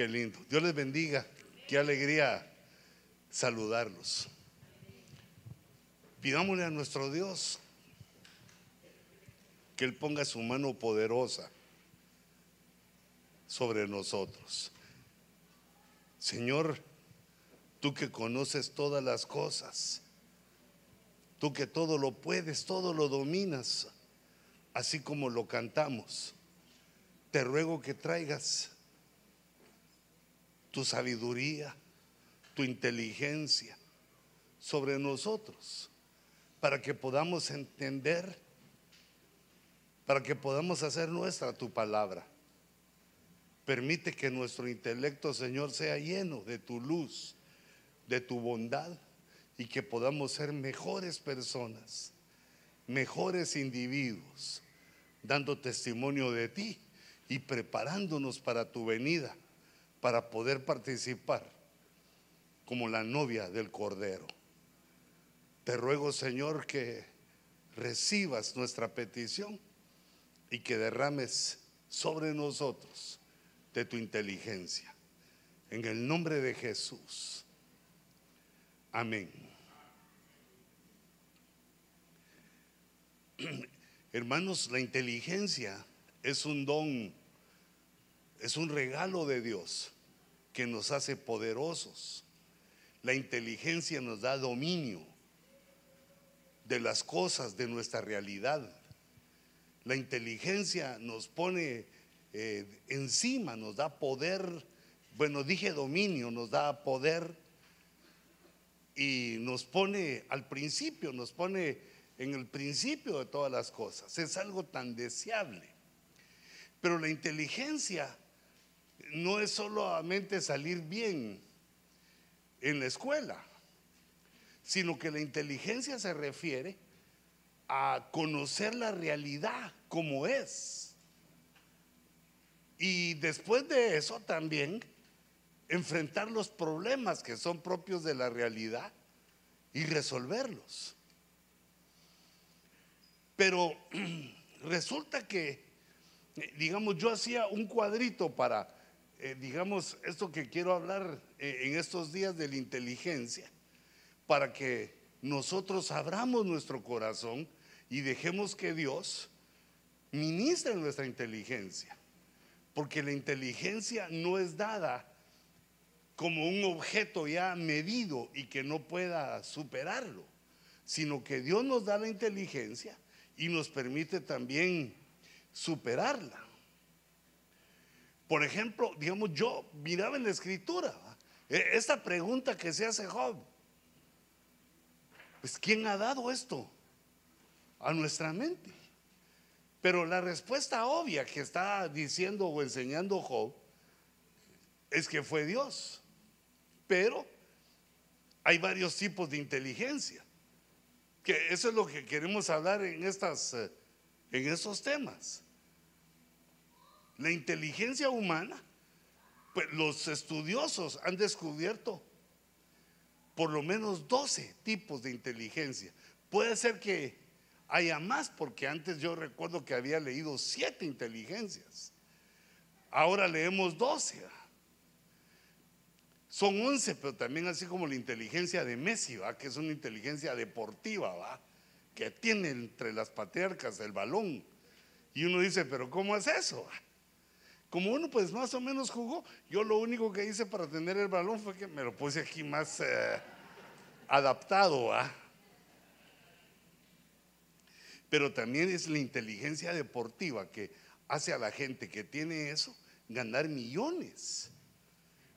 Qué lindo. Dios les bendiga. Qué alegría saludarlos. Pidámosle a nuestro Dios que Él ponga su mano poderosa sobre nosotros. Señor, tú que conoces todas las cosas, tú que todo lo puedes, todo lo dominas, así como lo cantamos, te ruego que traigas tu sabiduría, tu inteligencia sobre nosotros, para que podamos entender, para que podamos hacer nuestra tu palabra. Permite que nuestro intelecto, Señor, sea lleno de tu luz, de tu bondad y que podamos ser mejores personas, mejores individuos, dando testimonio de ti y preparándonos para tu venida, para poder participar como la novia del Cordero. Te ruego, Señor, que recibas nuestra petición y que derrames sobre nosotros de tu inteligencia. En el nombre de Jesús. Amén. Hermanos, la inteligencia es un don, es un regalo de Dios que nos hace poderosos. La inteligencia nos da dominio de las cosas, de nuestra realidad. La inteligencia nos pone eh, encima, nos da poder, bueno, dije dominio, nos da poder y nos pone al principio, nos pone en el principio de todas las cosas. Es algo tan deseable. Pero la inteligencia no es solamente salir bien en la escuela, sino que la inteligencia se refiere a conocer la realidad como es. Y después de eso también enfrentar los problemas que son propios de la realidad y resolverlos. Pero resulta que, digamos, yo hacía un cuadrito para, eh, digamos, esto que quiero hablar eh, en estos días de la inteligencia, para que nosotros abramos nuestro corazón y dejemos que Dios ministre nuestra inteligencia. Porque la inteligencia no es dada como un objeto ya medido y que no pueda superarlo, sino que Dios nos da la inteligencia y nos permite también superarla. Por ejemplo, digamos, yo miraba en la escritura e, esta pregunta que se hace Job. Pues ¿quién ha dado esto a nuestra mente? Pero la respuesta obvia que está diciendo o enseñando Job es que fue Dios. Pero hay varios tipos de inteligencia. Que eso es lo que queremos hablar en estas eh, en estos temas. La inteligencia humana, pues los estudiosos han descubierto por lo menos 12 tipos de inteligencia. Puede ser que haya más, porque antes yo recuerdo que había leído siete inteligencias. Ahora leemos 12. Son 11, pero también así como la inteligencia de Messi, ¿va? que es una inteligencia deportiva, ¿va? que tiene entre las patriarcas el balón. Y uno dice, pero ¿cómo es eso? Como uno pues más o menos jugó, yo lo único que hice para tener el balón fue que me lo puse aquí más eh, adaptado. ¿va? Pero también es la inteligencia deportiva que hace a la gente que tiene eso ganar millones.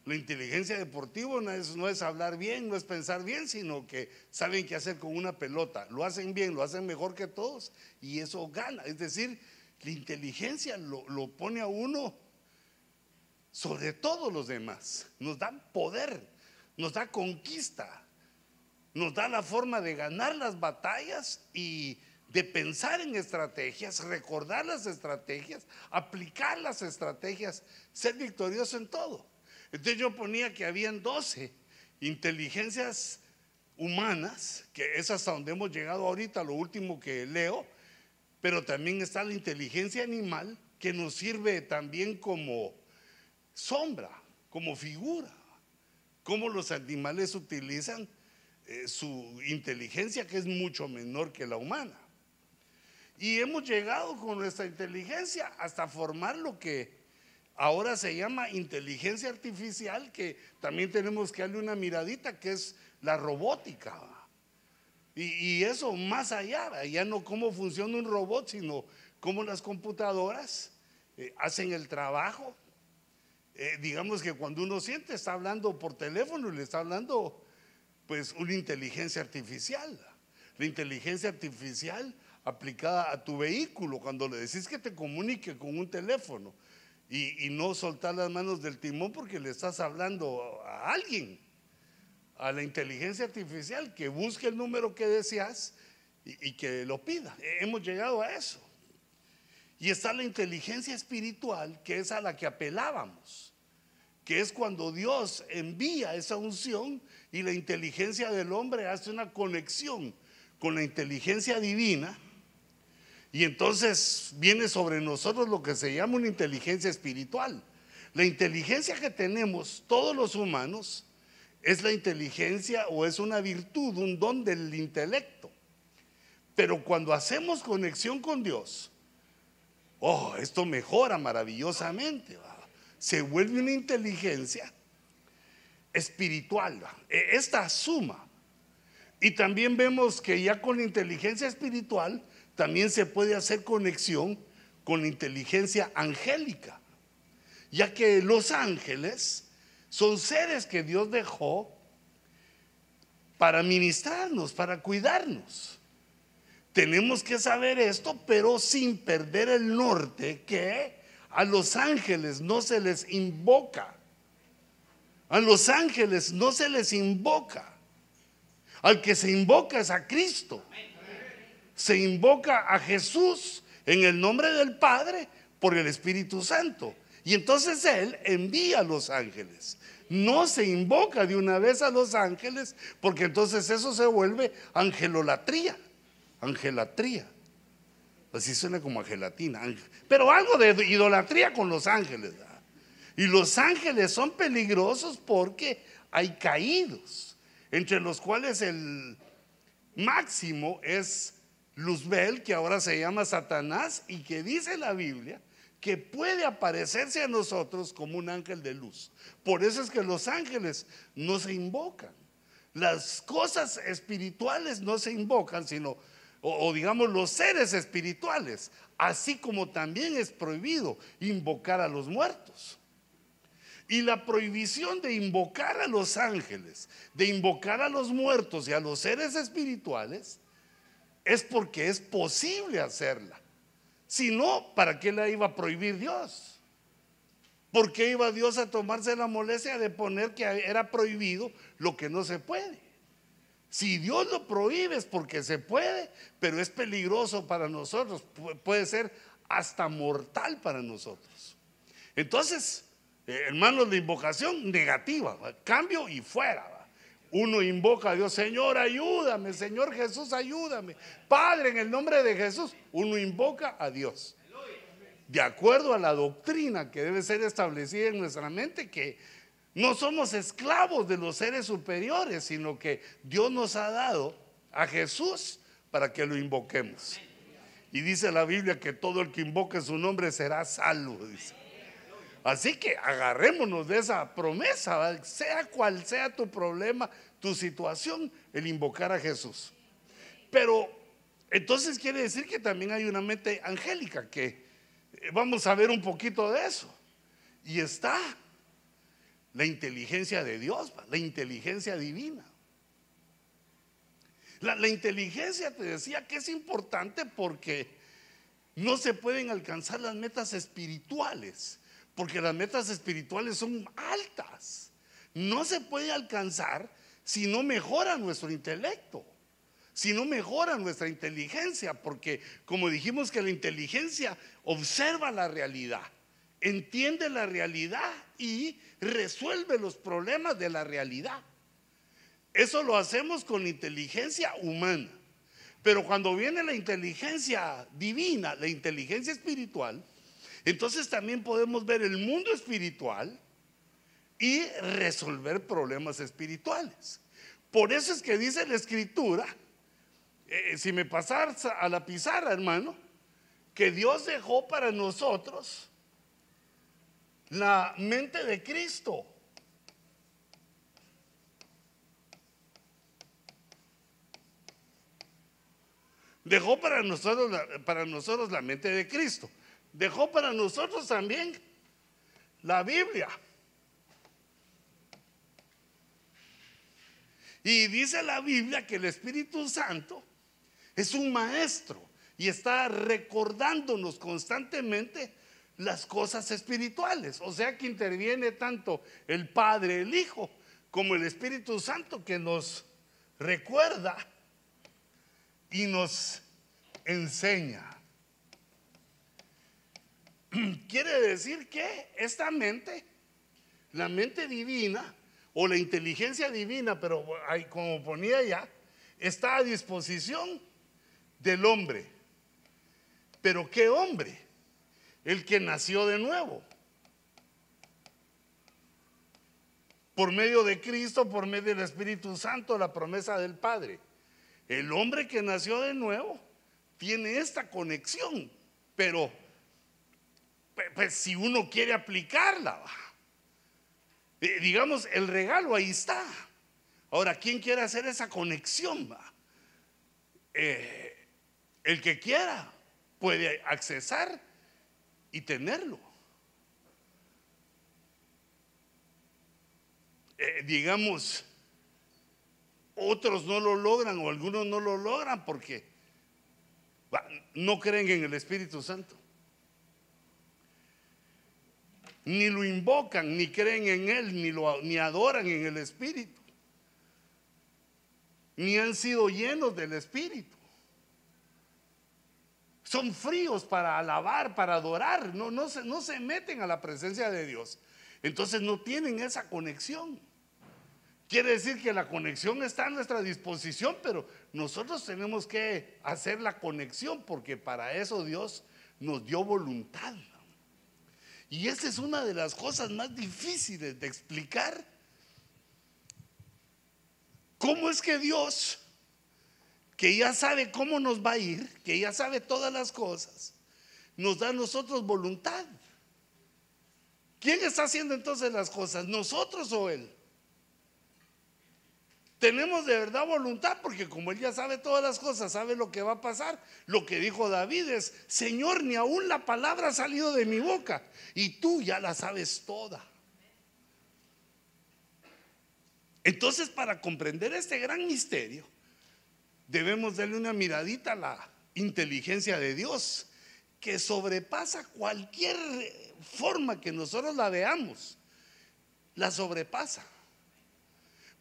La inteligencia deportiva no es, no es, hablar bien, no es pensar bien, sino que saben qué hacer con una pelota. Lo hacen bien, lo hacen mejor que todos y eso gana. Es decir, la inteligencia lo, lo pone a uno sobre todos los demás. Nos da poder, nos da conquista, nos da la forma de ganar las batallas y de pensar en estrategias, recordar las estrategias, aplicar las estrategias, ser victorioso en todo. Entonces yo ponía que habían 12 inteligencias humanas, que es hasta donde hemos llegado ahorita, lo último que leo, pero también está la inteligencia animal, que nos sirve también como sombra, como figura, cómo los animales utilizan eh, su inteligencia que es mucho menor que la humana. Y hemos llegado con nuestra inteligencia hasta formar lo que ahora se llama inteligencia artificial, que también tenemos que darle una miradita, que es la robótica. Y, eso más allá, ya no cómo funciona un robot, sino cómo las computadoras eh, hacen el trabajo. Eh, digamos que cuando uno siente, está hablando por teléfono y le está hablando pues una inteligencia artificial. La inteligencia artificial aplicada a tu vehículo, cuando le decís que te comunique con un teléfono y, no soltar las manos del timón porque le estás hablando a alguien, a la inteligencia artificial, que busque el número que deseas y, y que lo pida. Hemos llegado a eso. Y está la inteligencia espiritual, que es a la que apelábamos, que es cuando Dios envía esa unción y la inteligencia del hombre hace una conexión con la inteligencia divina y entonces viene sobre nosotros lo que se llama una inteligencia espiritual. La inteligencia que tenemos todos los humanos es la inteligencia o es una virtud, un don del intelecto. Pero cuando hacemos conexión con Dios, oh, esto mejora maravillosamente. Se vuelve una inteligencia espiritual. E, esta suma. Y también vemos que ya con la inteligencia espiritual también se puede hacer conexión con la inteligencia angélica, ya que los ángeles son seres que Dios dejó para ministrarnos, para cuidarnos. Tenemos que saber esto, pero sin perder el norte, que a los ángeles no se les invoca. A los ángeles no se les invoca. Al que se invoca es a Cristo se invoca a Jesús en el nombre del Padre por el Espíritu Santo. Y entonces Él envía a los ángeles. No se invoca de una vez a los ángeles porque entonces eso se vuelve angelolatría. Angelatría. Así suena como a gelatina. Pero algo de idolatría con los ángeles. Y los ángeles son peligrosos porque hay caídos, entre los cuales el máximo es Luzbel, que ahora se llama Satanás y que dice la Biblia que puede aparecerse a nosotros como un ángel de luz. Por eso es que los ángeles no se invocan. Las cosas espirituales no se invocan, sino, o, digamos, los seres espirituales, así como también es prohibido invocar a los muertos. Y la prohibición de invocar a los ángeles, de invocar a los muertos y a los seres espirituales, es porque es posible hacerla. Si no, ¿para qué la iba a prohibir Dios? ¿Por qué iba Dios a tomarse la molestia de poner que era prohibido lo que no se puede? Si Dios lo prohíbe es porque se puede, pero es peligroso para nosotros, puede ser hasta mortal para nosotros. Entonces, eh, hermanos, la invocación negativa, cambio y fuera. Uno invoca a Dios, Señor, ayúdame, Señor Jesús, ayúdame. Padre, en el nombre de Jesús, uno invoca a Dios. De acuerdo a la doctrina que debe ser establecida en nuestra mente, que no somos esclavos de los seres superiores, sino que Dios nos ha dado a Jesús para que lo invoquemos. Y dice la Biblia que todo el que invoque su nombre será salvo. Así que agarrémonos de esa promesa, sea cual sea tu problema, tu situación, el invocar a Jesús. Pero entonces quiere decir que también hay una mente angélica, que eh, vamos a ver un poquito de eso. Y está la inteligencia de Dios, la inteligencia divina. La, inteligencia te decía que es importante porque no se pueden alcanzar las metas espirituales porque las metas espirituales son altas. No se puede alcanzar si no mejora nuestro intelecto, si no mejora nuestra inteligencia, porque como dijimos que la inteligencia observa la realidad, entiende la realidad y resuelve los problemas de la realidad. Eso lo hacemos con inteligencia humana. Pero cuando viene la inteligencia divina, la inteligencia espiritual, entonces también podemos ver el mundo espiritual y resolver problemas espirituales. Por eso es que dice la escritura, eh, si me pasas a la pizarra, hermano, que Dios dejó para nosotros la mente de Cristo. Dejó para nosotros, para nosotros la mente de Cristo. Dejó para nosotros también la Biblia. Y dice la Biblia que el Espíritu Santo es un maestro y está recordándonos constantemente las cosas espirituales. O sea que interviene tanto el Padre, el Hijo, como el Espíritu Santo que nos recuerda y nos enseña. Quiere decir que esta mente, la mente divina o la inteligencia divina, pero como ponía ya, está a disposición del hombre. Pero ¿qué hombre? El que nació de nuevo. Por medio de Cristo, por medio del Espíritu Santo, la promesa del Padre. El hombre que nació de nuevo tiene esta conexión, pero pues, si uno quiere aplicarla, eh, digamos, el regalo ahí está. Ahora, ¿quién quiere hacer esa conexión? Eh, el que quiera puede accesar y tenerlo. Eh, digamos, otros no lo logran o algunos no lo logran porque no creen en el Espíritu Santo. Ni lo invocan, ni creen en Él, ni, lo, ni adoran en el Espíritu. Ni han sido llenos del Espíritu. Son fríos para alabar, para adorar. No, no, se, no se meten a la presencia de Dios. Entonces no tienen esa conexión. Quiere decir que la conexión está a nuestra disposición, pero nosotros tenemos que hacer la conexión porque para eso Dios nos dio voluntad. Y esa es una de las cosas más difíciles de explicar. ¿Cómo es que Dios, que ya sabe cómo nos va a ir, que ya sabe todas las cosas, nos da a nosotros voluntad? ¿Quién está haciendo entonces las cosas? ¿Nosotros o Él? tenemos de verdad voluntad, porque como Él ya sabe todas las cosas, sabe lo que va a pasar. Lo que dijo David es, Señor, ni aún la palabra ha salido de mi boca, y tú ya la sabes toda. Entonces, para comprender este gran misterio, debemos darle una miradita a la inteligencia de Dios, que sobrepasa cualquier forma que nosotros la veamos, la sobrepasa.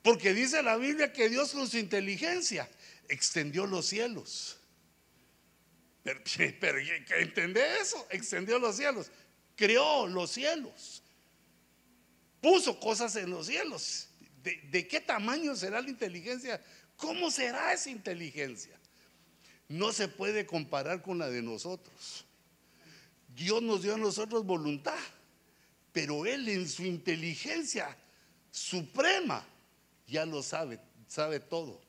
Porque dice la Biblia que Dios con su inteligencia extendió los cielos. Pero, pero eso? Extendió los cielos. Creó los cielos. Puso cosas en los cielos. ¿De, ¿De, qué tamaño será la inteligencia? ¿Cómo será esa inteligencia? No se puede comparar con la de nosotros. Dios nos dio a nosotros voluntad, pero Él en su inteligencia suprema ya lo sabe, sabe todo.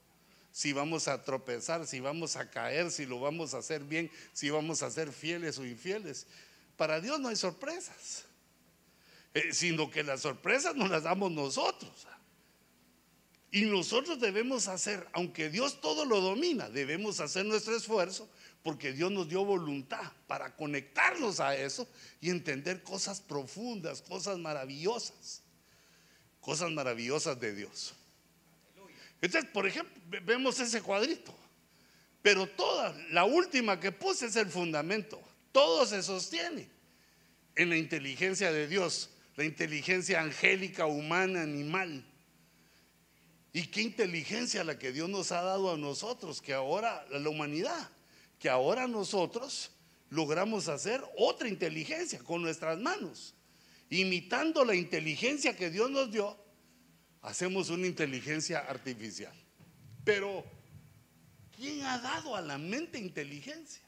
Si vamos a tropezar, si vamos a caer, si lo vamos a hacer bien, si vamos a ser fieles o infieles. Para Dios no hay sorpresas, eh, sino que las sorpresas nos las damos nosotros. Y nosotros debemos hacer, aunque Dios todo lo domina, debemos hacer nuestro esfuerzo porque Dios nos dio voluntad para conectarnos a eso y entender cosas profundas, cosas maravillosas, cosas maravillosas de Dios. Entonces, por ejemplo, vemos ese cuadrito. Pero toda, la última que puse es el fundamento. Todo se sostiene en la inteligencia de Dios, la inteligencia angélica, humana, animal. Y qué inteligencia la que Dios nos ha dado a nosotros, que ahora, la humanidad, que ahora nosotros logramos hacer otra inteligencia con nuestras manos, imitando la inteligencia que Dios nos dio hacemos una inteligencia artificial. Pero, ¿quién ha dado a la mente inteligencia?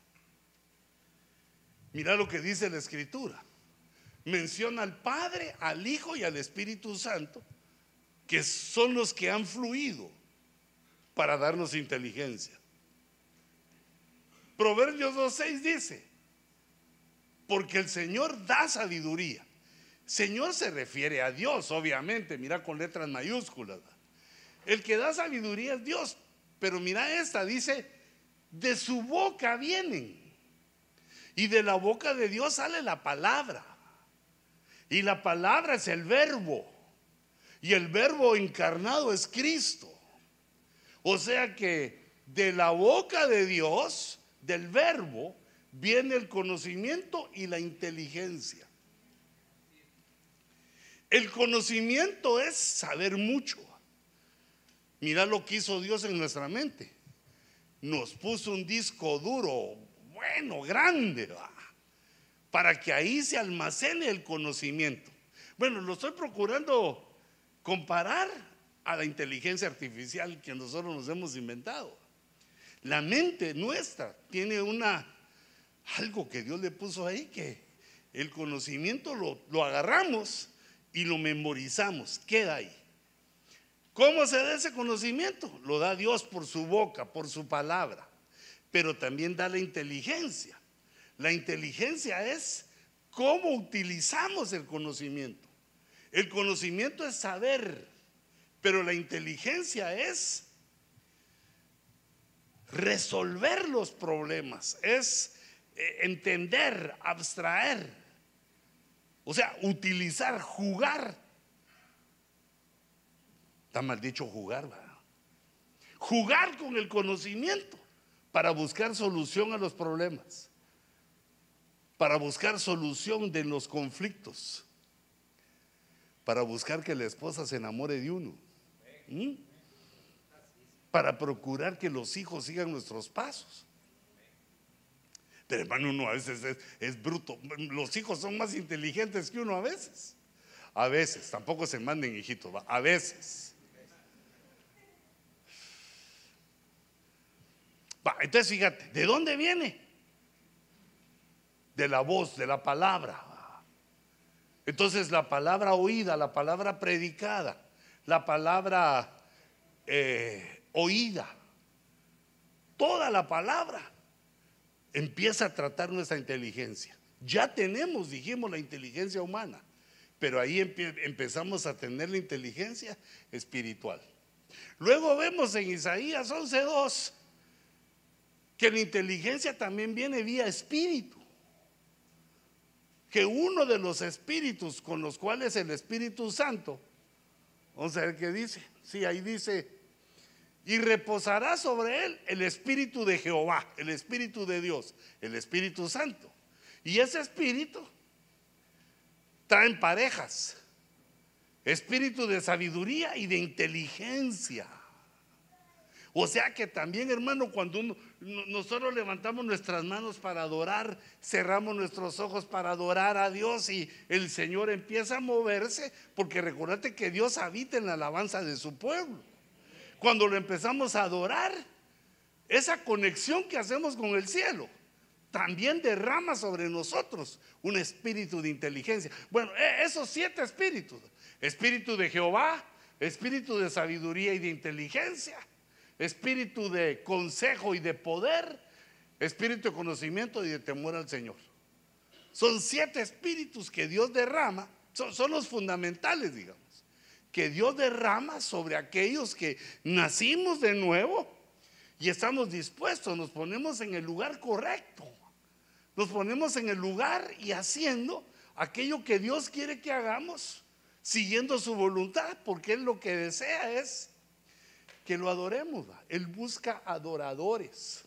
Mira lo que dice la escritura. menciona al Padre, al Hijo y al Espíritu Santo, que son los que han fluido para darnos inteligencia. Proverbios 2.6 dice, porque el Señor da sabiduría. Señor se refiere a Dios, obviamente, mira con letras mayúsculas. El que da sabiduría es Dios, pero mira esta, dice, de su boca vienen. Y de la boca de Dios sale la palabra. Y la palabra es el verbo. Y el verbo encarnado es Cristo. O sea que de la boca de Dios, del verbo, viene el conocimiento y la inteligencia. El conocimiento es saber mucho. Mira lo que hizo Dios en nuestra mente. Nos puso un disco duro, bueno, grande, para que ahí se almacene el conocimiento. Bueno, lo estoy procurando comparar a la inteligencia artificial que nosotros nos hemos inventado. La mente nuestra tiene una algo que Dios le puso ahí que el conocimiento lo, lo agarramos y lo memorizamos, queda ahí. ¿Cómo se da ese conocimiento? Lo da Dios por su boca, por su palabra, pero también da la inteligencia. La inteligencia es cómo utilizamos el conocimiento. El conocimiento es saber, pero la inteligencia es resolver los problemas, es eh, entender, abstraer. O sea, utilizar, jugar. Está mal dicho jugar, ¿verdad? Jugar con el conocimiento para buscar solución a los problemas, para buscar solución de los conflictos, para buscar que la esposa se enamore de uno, para procurar que los hijos sigan nuestros pasos. Pero hermano, uno a veces es, bruto. Los hijos son más inteligentes que uno a veces. A veces, tampoco se manden hijitos, a veces. Va, entonces fíjate, ¿de dónde viene? De la voz, de la palabra. Entonces la palabra oída, la palabra predicada, la palabra eh, oída, toda la palabra empieza a tratar nuestra inteligencia. Ya tenemos, dijimos, la inteligencia humana, pero ahí empezamos a tener la inteligencia espiritual. Luego vemos en Isaías 11.2 que la inteligencia también viene vía espíritu. Que uno de los espíritus con los cuales el Espíritu Santo, vamos a ver qué dice. Sí, ahí dice y reposará sobre él el Espíritu de Jehová, el Espíritu de Dios, el Espíritu Santo. Y ese Espíritu trae parejas, Espíritu de sabiduría y de inteligencia. O sea que también, hermano, cuando nosotros levantamos nuestras manos para adorar, cerramos nuestros ojos para adorar a Dios y el Señor empieza a moverse, porque recordate que Dios habita en la alabanza de su pueblo cuando lo empezamos a adorar, esa conexión que hacemos con el cielo también derrama sobre nosotros un espíritu de inteligencia. Bueno, e, esos siete espíritus, espíritu de Jehová, espíritu de sabiduría y de inteligencia, espíritu de consejo y de poder, espíritu de conocimiento y de temor al Señor. Son siete espíritus que Dios derrama, son, los fundamentales, digamos que Dios derrama sobre aquellos que nacimos de nuevo y estamos dispuestos, nos ponemos en el lugar correcto, nos ponemos en el lugar y haciendo aquello que Dios quiere que hagamos, siguiendo su voluntad, porque Él lo que desea es que lo adoremos. Él busca adoradores.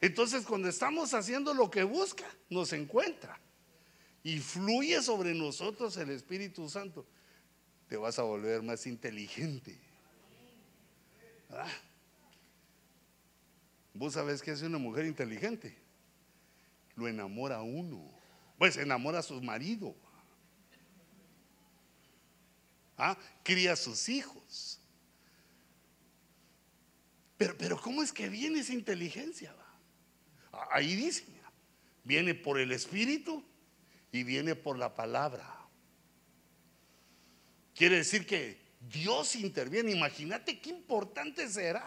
Entonces cuando estamos haciendo lo que busca, nos encuentra y fluye sobre nosotros el Espíritu Santo te vas a volver más inteligente. Ah. ¿Vos sabés qué hace una mujer inteligente? Lo enamora uno. Pues enamora a su marido. ¿Ah? Cría a sus hijos. Pero, pero ¿cómo es que viene esa inteligencia? Ahí dice, viene por el Espíritu y viene por la palabra. Quiere decir que Dios interviene. Imagínate qué importante será.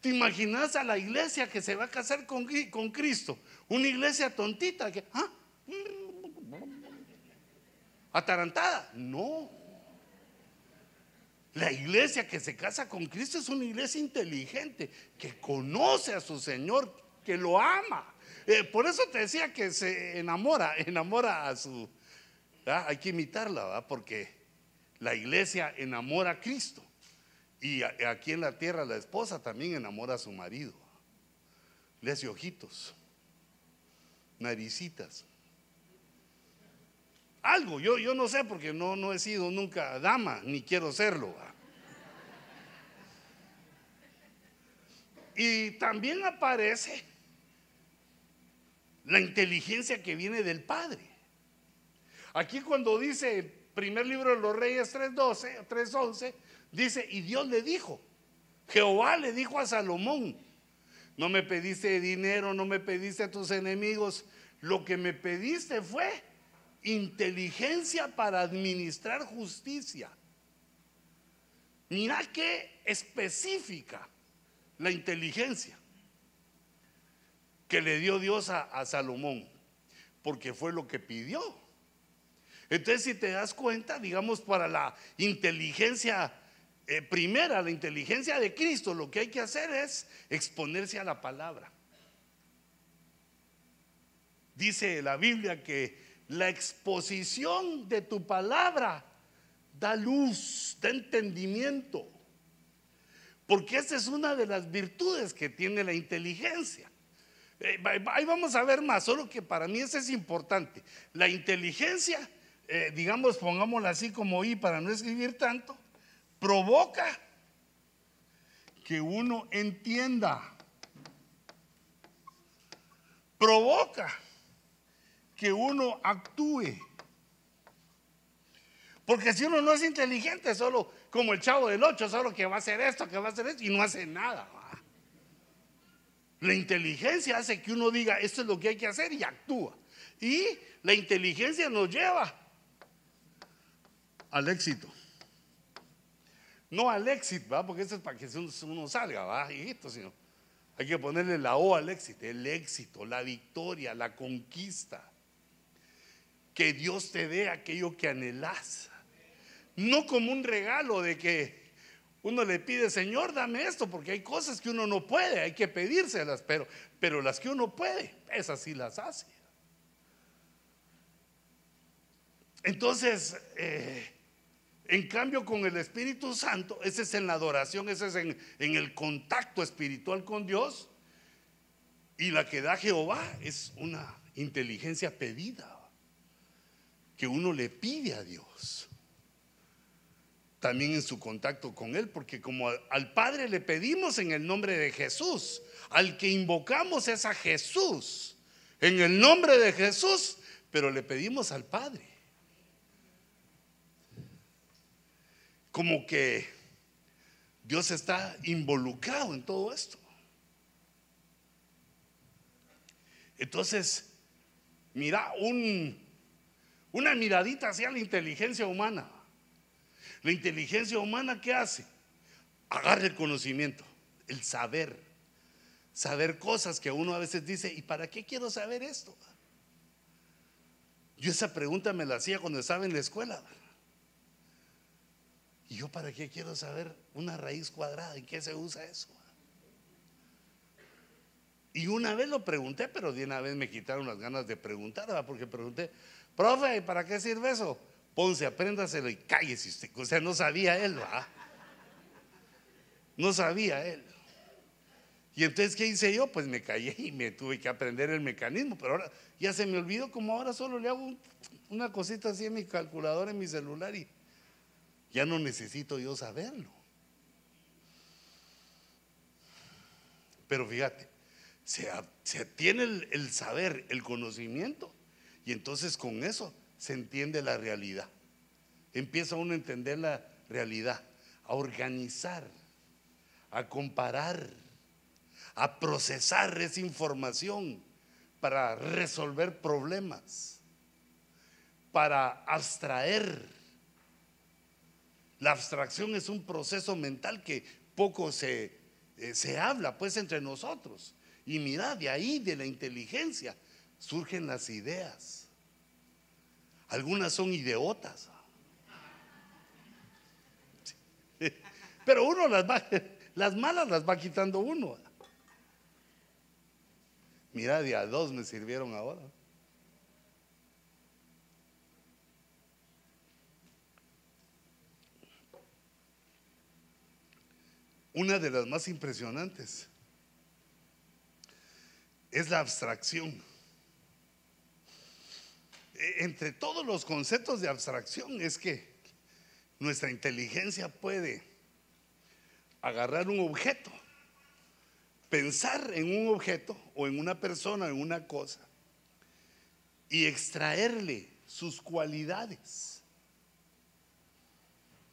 ¿Te imaginas a la iglesia que se va a casar con, con Cristo? Una iglesia tontita que, ¿ah? Atarantada. No. La iglesia que se casa con Cristo es una iglesia inteligente, que conoce a su Señor, que lo ama. Eh, por eso te decía que se enamora, enamora a su... Hay que imitarla, ¿verdad? porque la iglesia enamora a Cristo. Y aquí en la tierra la esposa también enamora a su marido. Le hace ojitos, naricitas. Algo, yo, yo no sé porque no, no he sido nunca dama, ni quiero serlo. Y también aparece la inteligencia que viene del Padre. Aquí cuando dice el primer libro de los Reyes 3.12, 3.11, dice, y Dios le dijo, Jehová le dijo a Salomón, no me pediste dinero, no me pediste a tus enemigos, lo que me pediste fue inteligencia para administrar justicia. Mira qué específica la inteligencia que le dio Dios a, Salomón, porque fue lo que pidió. Entonces, si te das cuenta, digamos, para la inteligencia eh, primera, la inteligencia de Cristo, lo que hay que hacer es exponerse a la palabra. Dice la Biblia que la exposición de tu palabra da luz, da entendimiento. Porque esa es una de las virtudes que tiene la inteligencia. Eh, ahí vamos a ver más, solo que para mí eso es importante. La inteligencia, eh, digamos, pongámosla así como I para no escribir tanto, provoca que uno entienda. Provoca que uno actúe. Porque si uno no es inteligente, solo como el chavo del 8, solo que va a hacer esto, que va a hacer esto, y no hace nada. La inteligencia hace que uno diga, esto es lo que hay que hacer y actúa. Y la inteligencia nos lleva al éxito. No al éxito, porque eso es para que uno salga, ¿va? Hijito, sino hay que ponerle la O al éxito, el éxito, la victoria, la conquista que Dios te dé aquello que anhelas. No como un regalo de que uno le pide, Señor, dame esto, porque hay cosas que uno no puede, hay que pedírselas, pero, pero las que uno puede, esas sí las hace. Entonces, eh, en cambio con el Espíritu Santo, ese es en la adoración, ese es en, en el contacto espiritual con Dios. Y la que da Jehová es una inteligencia pedida que uno le pide a Dios. También en su contacto con Él, porque como al Padre le pedimos en el nombre de Jesús, al que invocamos es a Jesús, en el nombre de Jesús, pero le pedimos al Padre. Como que Dios está involucrado en todo esto. Entonces, mira, un una miradita hacia la inteligencia humana. La inteligencia humana, ¿qué hace? Agarra el conocimiento, el saber. Saber cosas que uno a veces dice, ¿y para qué quiero saber esto? Yo esa pregunta me la hacía cuando estaba en la escuela. ¿Y yo para qué quiero saber una raíz cuadrada? ¿En qué se usa eso? Y una vez lo pregunté, pero de una vez me quitaron las ganas de preguntar, porque pregunté, profe, ¿para qué sirve eso? Ponce, apréndaselo y cállese usted. O sea, no sabía él, ¿va? No sabía él. Y entonces, ¿qué hice yo? Pues me callé y me tuve que aprender el mecanismo. Pero ahora ya se me olvidó, como ahora solo le hago una cosita así en mi calculadora, en mi celular y ya no necesito yo saberlo. Pero fíjate, se, tiene el saber, el conocimiento, y entonces con eso se entiende la realidad. Empieza uno a entender la realidad, a organizar, a comparar, a procesar esa información para resolver problemas. para abstraer. La abstracción es un proceso mental que poco se, eh, se habla pues entre nosotros. Y mira, de ahí, de la inteligencia, surgen las ideas. Algunas son idiotas. Pero uno las va, las malas las va quitando uno. Mira, de a dos me sirvieron ahora. Una de las más impresionantes es la abstracción. E, entre todos los conceptos de abstracción es que nuestra inteligencia puede agarrar un objeto, pensar en un objeto o en una persona, en una cosa, y extraerle sus cualidades.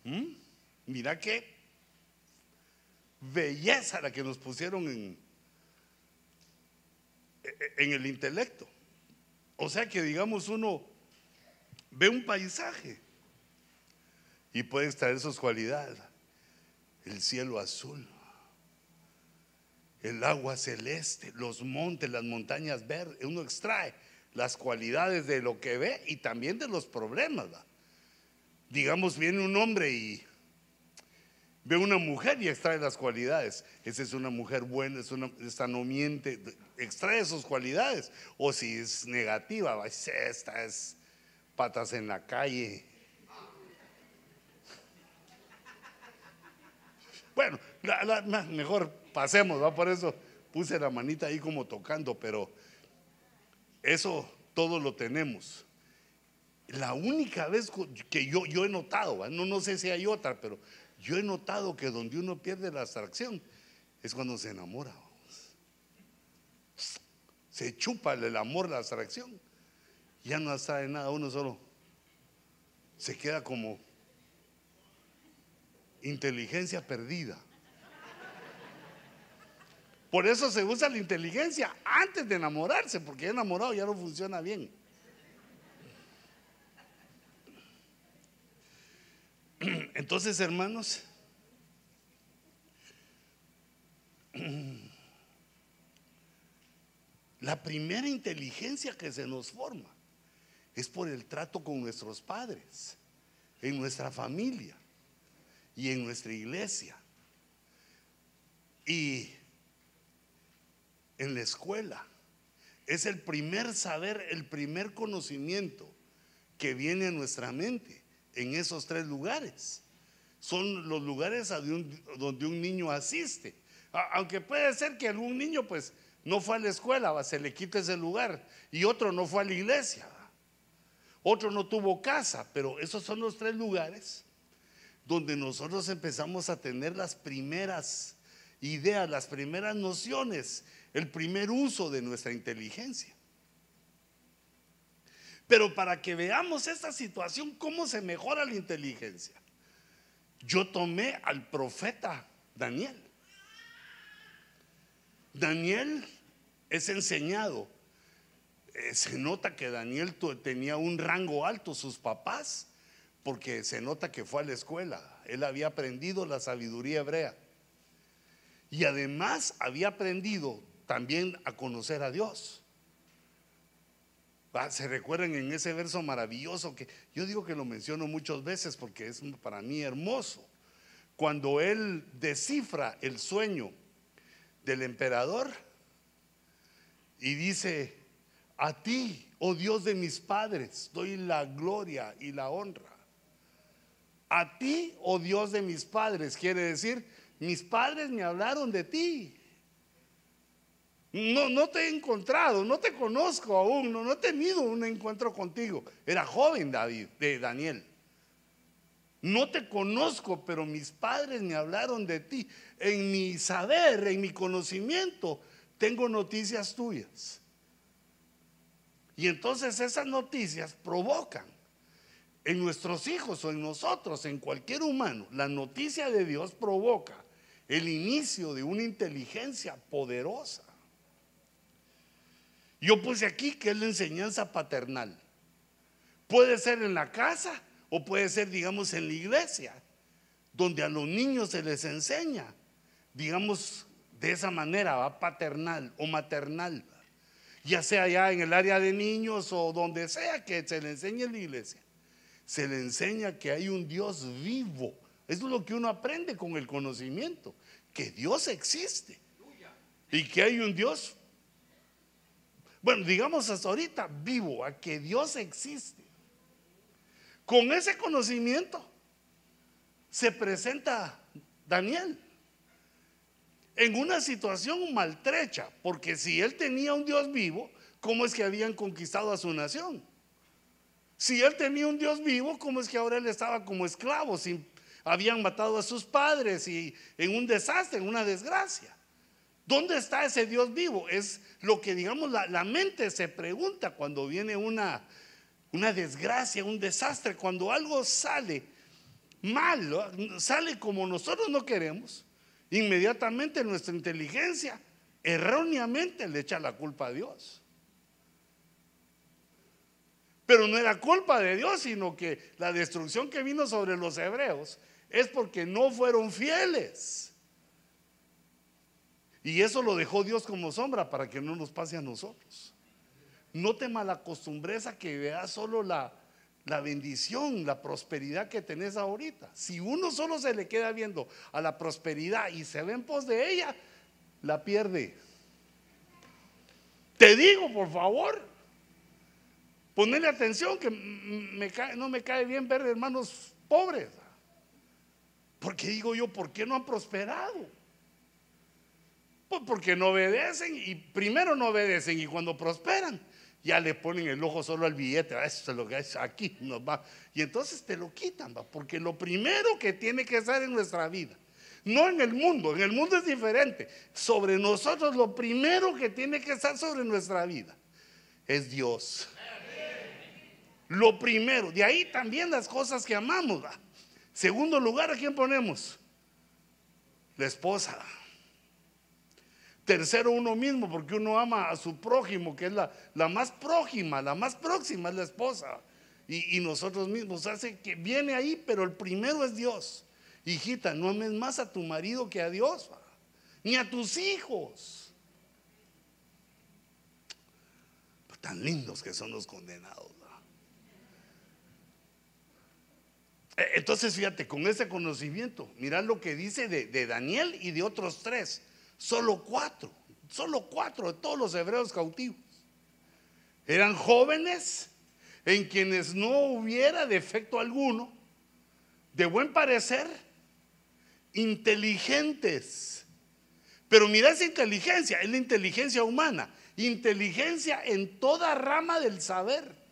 ¿Mm? Mira qué belleza la que nos pusieron en, en el intelecto. O sea que digamos uno ve un paisaje y puede extraer sus cualidades. El cielo azul, el agua celeste, los montes, las montañas verdes. Uno extrae las cualidades de lo que ve y también de los problemas. Digamos, viene un hombre y ve una mujer y extrae las cualidades. Esa es una mujer buena, es una, esta no miente, extrae sus cualidades. O si es negativa, esta es patas en la calle. Bueno, mejor pasemos, ¿va? por eso puse la manita ahí como tocando, pero eso todo lo tenemos. La única vez que yo, yo he notado, no, no sé si hay otra, pero yo he notado que donde uno pierde la atracción es cuando se enamora. Se chupa el amor, la atracción. Ya no atrae nada, uno solo se queda como inteligencia perdida. Por eso se usa la inteligencia antes de enamorarse, porque enamorado ya no funciona bien. Entonces, hermanos, la primera inteligencia que se nos forma es por el trato con nuestros padres, en nuestra familia y en nuestra iglesia y en la escuela. Es el primer saber, el primer conocimiento que viene a nuestra mente en esos tres lugares. Son los lugares donde un niño asiste. Aunque puede ser que algún niño pues no fue a la escuela, se le quite ese lugar. Y otro no fue a la iglesia. Otro no tuvo casa. Pero esos son los tres lugares donde nosotros empezamos a tener las primeras ideas, las primeras nociones, el primer uso de nuestra inteligencia. Pero para que veamos esta situación, cómo se mejora la inteligencia, yo tomé al profeta Daniel. Daniel es enseñado. Eh, se nota que Daniel tenía un rango alto, sus papás, porque se nota que fue a la escuela. Él había aprendido la sabiduría hebrea. Y además había aprendido también a conocer a Dios. Se recuerdan en ese verso maravilloso que yo digo que lo menciono muchas veces porque es para mí hermoso. Cuando él descifra el sueño del emperador y dice, a ti, oh Dios de mis padres, doy la gloria y la honra. A ti, oh Dios de mis padres, quiere decir, mis padres me hablaron de ti. No, no te he encontrado, no te conozco aún, no, he tenido un encuentro contigo. Era joven David, de Daniel. No te conozco, pero mis padres me hablaron de ti. En mi saber, en mi conocimiento, tengo noticias tuyas. Y entonces esas noticias provocan en nuestros hijos o en nosotros, en cualquier humano, la noticia de Dios provoca el inicio de una inteligencia poderosa. Yo puse aquí que es la enseñanza paternal. Puede ser en la casa o puede ser, digamos, en la iglesia, donde a los niños se les enseña, digamos, de esa manera, ¿va? paternal o maternal, ya sea ya en el área de niños o donde sea que se le enseñe en la iglesia. Se le enseña que hay un Dios vivo. Eso es lo que uno aprende con el conocimiento, que Dios existe y que hay un Dios, bueno, digamos hasta ahorita, vivo, a que Dios existe. Con ese conocimiento se presenta Daniel en una situación maltrecha, porque si él tenía un Dios vivo, ¿cómo es que habían conquistado a su nación? Si él tenía un Dios vivo, ¿cómo es que ahora él estaba como esclavo? Si habían matado a sus padres y en un desastre, en una desgracia. ¿Dónde está ese Dios vivo? Es lo que, digamos, la, mente se pregunta cuando viene una, una desgracia, un desastre, cuando algo sale mal, sale como nosotros no queremos, inmediatamente nuestra inteligencia erróneamente le echa la culpa a Dios. Pero no era culpa de Dios, sino que la destrucción que vino sobre los hebreos es porque no fueron fieles. Y eso lo dejó Dios como sombra para que no nos pase a nosotros. No te malacostumbres a que veas solo la, la bendición, la prosperidad que tenés ahorita. Si uno solo se le queda viendo a la prosperidad y se ve en pos de ella, la pierde. Te digo, por favor, ponele atención que me no me cae bien ver hermanos pobres. Porque digo yo, ¿por qué no han prosperado? Pues porque no obedecen y primero no obedecen y cuando prosperan ya le ponen el ojo solo al billete, ah, eso es lo que es aquí, nos va. Y entonces te lo quitan, ¿va? porque lo primero que tiene que estar en nuestra vida, no en el mundo, en el mundo es diferente, sobre nosotros lo primero que tiene que estar sobre nuestra vida es Dios. Lo primero, de ahí también las cosas que amamos. Segundo lugar, ¿a quién ponemos? La esposa. Tercero, uno mismo, porque uno ama a su prójimo, que es la, la más prójima, la más próxima es la esposa. Y, nosotros mismos, hace que viene ahí, pero el primero es Dios. Hijita, no ames más a tu marido que a Dios, ni a tus hijos. tan lindos que son los condenados. E, entonces, fíjate, con ese conocimiento, mira lo que dice de, de Daniel y de otros tres. Solo cuatro, solo cuatro de todos los hebreos cautivos. Eran jóvenes en quienes no hubiera defecto alguno, de buen parecer, inteligentes. Pero mira esa inteligencia, es la inteligencia humana, inteligencia en toda rama del saber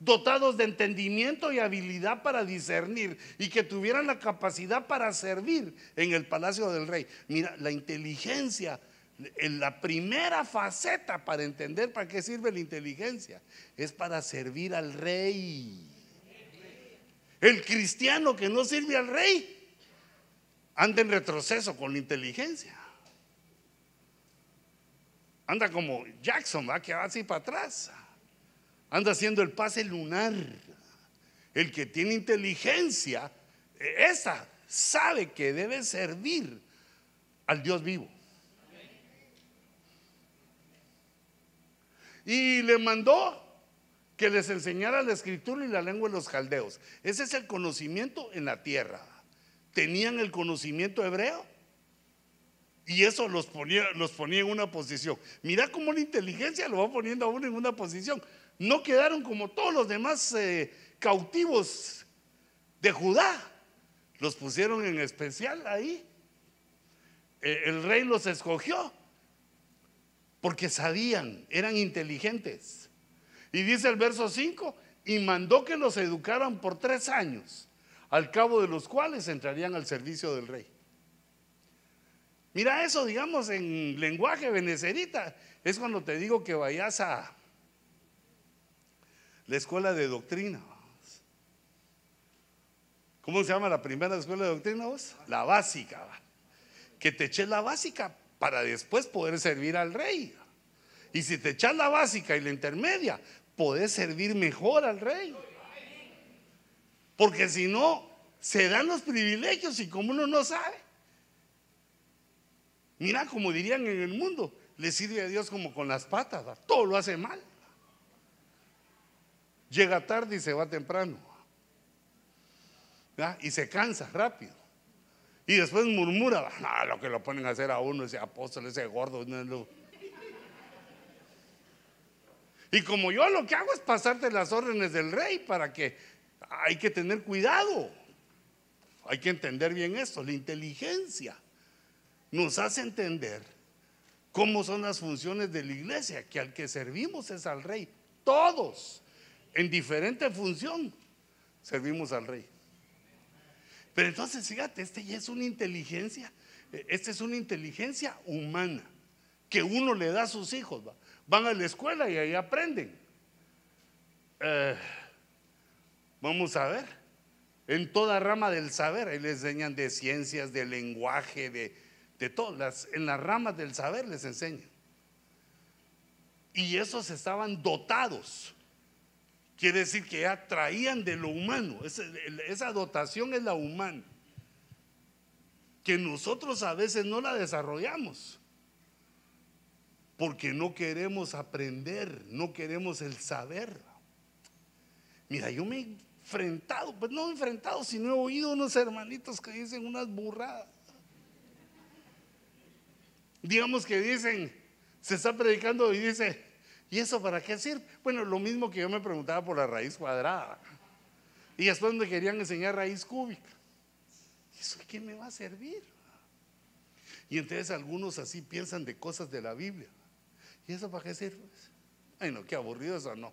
dotados de entendimiento y habilidad para discernir y que tuvieran la capacidad para servir en el palacio del rey. Mira, la inteligencia, la primera faceta para entender para qué sirve la inteligencia es para servir al rey. El cristiano que no sirve al rey anda en retroceso con la inteligencia. Anda como Jackson, va que va así para atrás anda haciendo el pase lunar. El que tiene inteligencia, esa sabe que debe servir al Dios vivo. Y le mandó que les enseñara la escritura y la lengua de los caldeos. Ese es el conocimiento en la tierra. Tenían el conocimiento hebreo y eso los ponía, los ponía en una posición. Mira cómo la inteligencia lo va poniendo a uno en una posición no quedaron como todos los demás eh, cautivos de Judá. Los pusieron en especial ahí. Eh, el rey los escogió porque sabían, eran inteligentes. Y dice el verso 5, y mandó que los educaran por tres años, al cabo de los cuales entrarían al servicio del rey. Mira eso, digamos, en lenguaje benecerita, es cuando te digo que vayas a, la escuela de doctrina. ¿Cómo se llama la primera escuela de doctrina vos? La básica. Que te eches la básica para después poder servir al rey. Y si te echas la básica y la intermedia, podés servir mejor al rey. Porque si no, se dan los privilegios y como uno no sabe. Mira, como dirían en el mundo, le sirve a Dios como con las patas, todo lo hace mal. Llega tarde y se va temprano. Y se cansa rápido. Y después murmura, lo que lo ponen a hacer a uno, ese apóstol, ese gordo. Y como yo lo que hago es pasarte las órdenes del rey para que hay que tener cuidado. Hay que entender bien esto. La inteligencia nos hace entender cómo son las funciones de la iglesia, que al que servimos es al rey. Todos, en diferente función, servimos al rey. Pero entonces, fíjate, este ya es una inteligencia, esta es una inteligencia humana que uno le da a sus hijos. Van a la escuela y ahí aprenden. Eh, vamos a ver, en toda rama del saber, ahí les enseñan de ciencias, de lenguaje, de, de todas, en las ramas del saber les enseñan. Y esos estaban dotados Quiere decir que ya traían de lo humano. Esa, dotación es la humana. Que nosotros a veces no la desarrollamos. Porque no queremos aprender, no queremos el saber. Mira, yo me he enfrentado, pues no enfrentado, sino he oído unos hermanitos que dicen unas burradas. Digamos que dicen, se está predicando y dice, ¿Y eso para qué sirve? Bueno, lo mismo que yo me preguntaba por la raíz cuadrada. Y después me querían enseñar raíz cúbica. ¿Y eso qué me va a servir? Y entonces algunos así piensan de cosas de la Biblia. ¿Y eso para qué sirve? Ay, no, qué aburrido eso, no.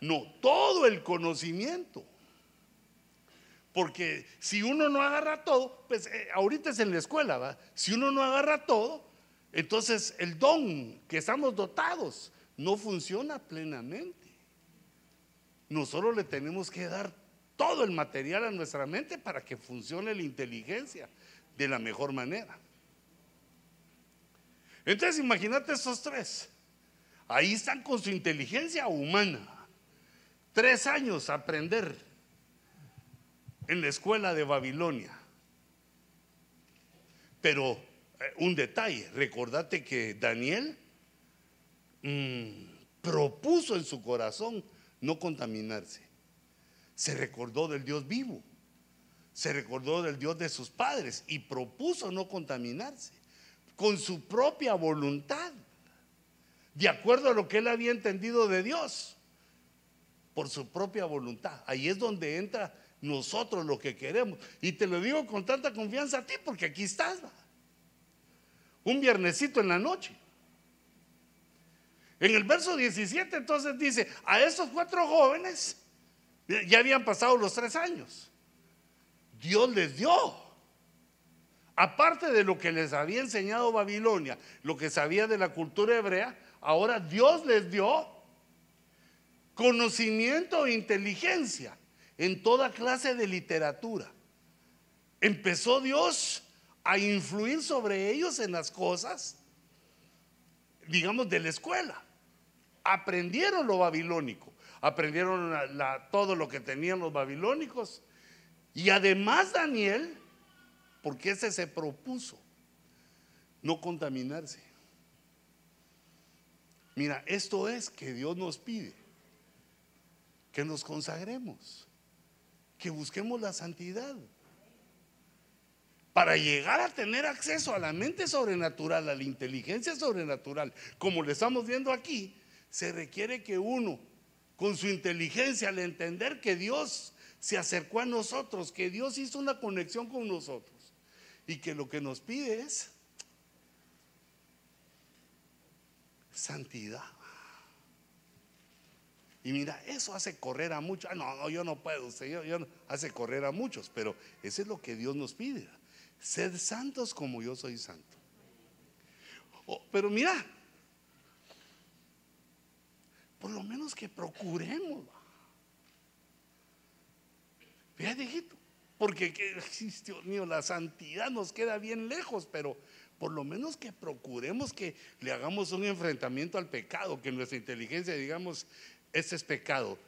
No, todo el conocimiento. Porque si uno no agarra todo, pues eh, ahorita es en la escuela, ¿va? Si uno no agarra todo, entonces el don que estamos dotados no funciona plenamente. Nosotros le tenemos que dar todo el material a nuestra mente para que funcione la inteligencia de la mejor manera. Entonces imagínate esos tres. Ahí están con su inteligencia humana. Tres años aprender en la escuela de Babilonia. Pero eh, un detalle, recordate que Daniel Mm, propuso en su corazón no contaminarse. Se recordó del Dios vivo, se recordó del Dios de sus padres y propuso no contaminarse con su propia voluntad, de acuerdo a lo que él había entendido de Dios, por su propia voluntad. Ahí es donde entra nosotros lo que queremos. Y te lo digo con tanta confianza a ti, porque aquí estás. Un viernesito en la noche. En el verso 17 entonces dice, a esos cuatro jóvenes ya habían pasado los tres años. Dios les dio, aparte de lo que les había enseñado Babilonia, lo que sabía de la cultura hebrea, ahora Dios les dio conocimiento e inteligencia en toda clase de literatura. Empezó Dios a influir sobre ellos en las cosas, digamos, de la escuela aprendieron lo babilónico, aprendieron todo lo que tenían los babilónicos. Y además Daniel, porque ese se propuso, no contaminarse. Mira, esto es que Dios nos pide, que nos consagremos, que busquemos la santidad. Para llegar a tener acceso a la mente sobrenatural, a la inteligencia sobrenatural, como le estamos viendo aquí, se requiere que uno, con su inteligencia, al entender que Dios se acercó a nosotros, que Dios hizo una conexión con nosotros y que lo que nos pide es santidad. Y mira, eso hace correr a muchos. Ah, no, no, yo no puedo, usted, hace correr a muchos, pero eso es lo que Dios nos pide. Sed santos como yo soy santo. Oh, pero mira, por lo menos que procuremos. Fíjate, hijito, porque Dios mío, la santidad nos queda bien lejos, pero por lo menos que procuremos que le hagamos un enfrentamiento al pecado, que nuestra inteligencia, digamos, Ese es pecado.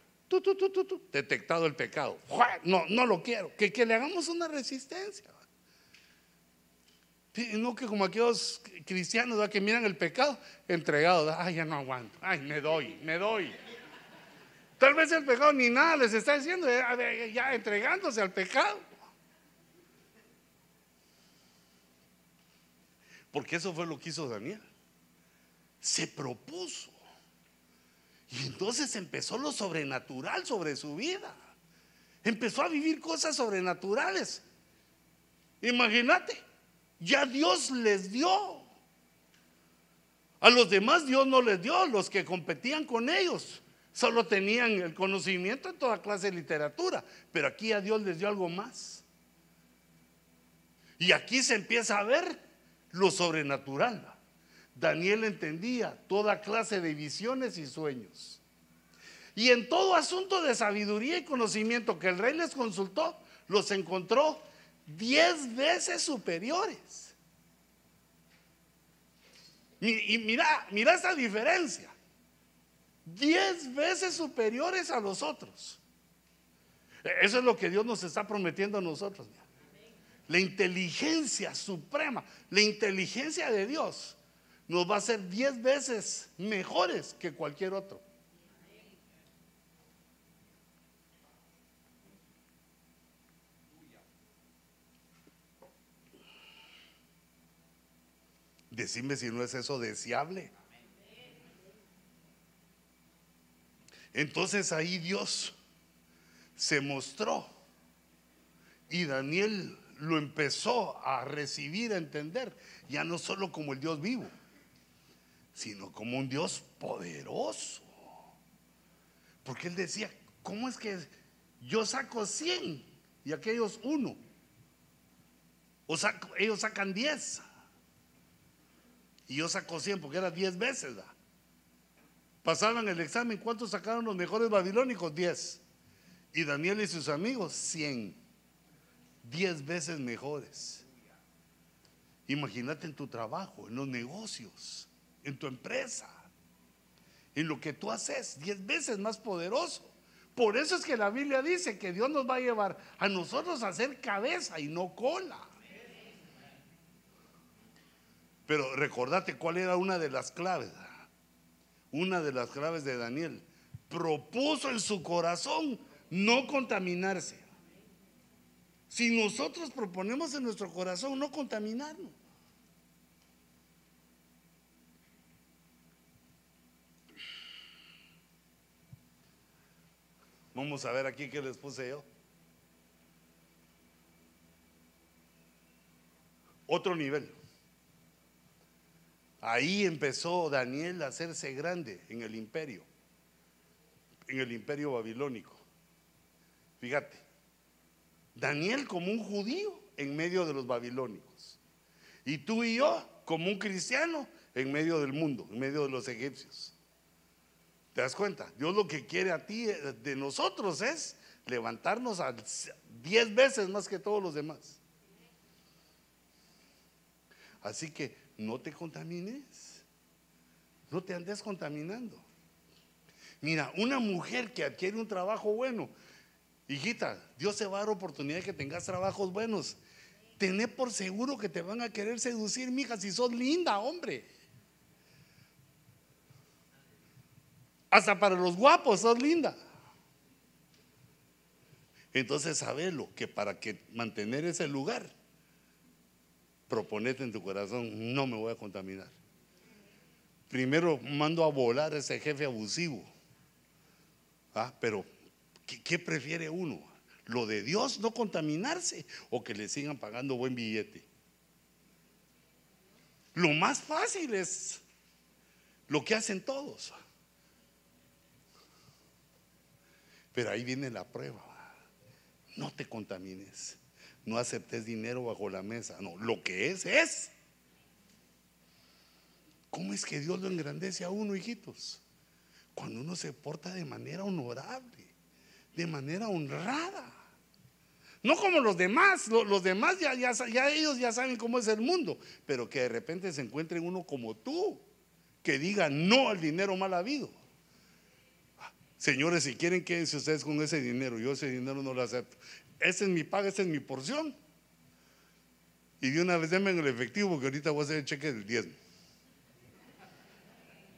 Detectado el pecado. No, no lo quiero. Que, que le hagamos una resistencia. No que como aquellos cristianos que miran el pecado entregado, ay, ya no aguanto, ay, me doy, me doy. Tal vez el pecado ni nada les está diciendo, ya entregándose al pecado. Porque eso fue lo que hizo Daniel. Se propuso. Y entonces empezó lo sobrenatural sobre su vida. Empezó a vivir cosas sobrenaturales. Imagínate, ya Dios les dio. A los demás Dios no les dio, los que competían con ellos. Solo tenían el conocimiento en toda clase de literatura, pero aquí a Dios les dio algo más. Y aquí se empieza a ver lo sobrenatural. Daniel entendía toda clase de visiones y sueños. Y en todo asunto de sabiduría y conocimiento que el rey les consultó, los encontró diez veces superiores. Y, mira, mira esta diferencia. Diez veces superiores a los otros. Eso es lo que Dios nos está prometiendo a nosotros. La inteligencia suprema, la inteligencia de Dios nos va a hacer diez veces mejores que cualquier otro. Decime si no es eso deseable. Entonces ahí Dios se mostró y Daniel lo empezó a recibir, a entender, ya no solo como el Dios vivo, sino como un Dios poderoso. Porque él decía, ¿cómo es que yo saco 100 y aquellos uno? O ellos sacan 10 y yo saco 100 porque era 10 veces. Pasaban el examen, ¿cuántos sacaron los mejores babilónicos? 10. Y Daniel y sus amigos, 100. 10 veces mejores. Imagínate en tu trabajo, en los negocios, en tu empresa, en lo que tú haces, 10 veces más poderoso. Por eso es que la Biblia dice que Dios nos va a llevar a nosotros a ser cabeza y no cola. Pero recordate cuál era una de las claves. Una de las claves de Daniel. Propuso en su corazón no contaminarse. Si nosotros proponemos en nuestro corazón no contaminarnos. Vamos a ver aquí qué les puse yo. Otro nivel. Ahí empezó Daniel a hacerse grande en el imperio, en el imperio babilónico. Fíjate, Daniel como un judío en medio de los babilónicos. Y tú y yo como un cristiano en medio del mundo, en medio de los egipcios. ¿Te das cuenta? Dios lo que quiere a ti, eh, de nosotros, es levantarnos diez veces más que todos los demás. Así que no te contamines. No te andes contaminando. Mira, una mujer que adquiere un trabajo bueno, hijita, Dios se va a dar oportunidad de que tengas trabajos buenos. Tené por seguro que te van a querer seducir, mija, si sos linda, hombre. Hasta para los guapos sos linda. Entonces sabelo que para que mantener ese lugar proponete en tu corazón, no me voy a contaminar. Primero mando a volar a ese jefe abusivo. Ah, pero, ¿qué, prefiere uno? ¿Lo de Dios no contaminarse o que le sigan pagando buen billete? Lo más fácil es lo que hacen todos. Pero ahí viene la prueba. No te contamines no aceptes dinero bajo la mesa. No, lo que es, es. ¿Cómo es que Dios lo engrandece a uno, hijitos? Cuando uno se porta de manera honorable, de manera honrada. No como los demás, los, demás ya, ya, ya, ellos ya saben cómo es el mundo, pero que de repente se encuentren uno como tú, que diga no al dinero mal habido. Señores, si quieren, quédense ustedes con ese dinero. Yo ese dinero no lo acepto. Esa es mi paga, esa es mi porción. Y de una vez denme en el efectivo porque ahorita voy a hacer el cheque del diezmo.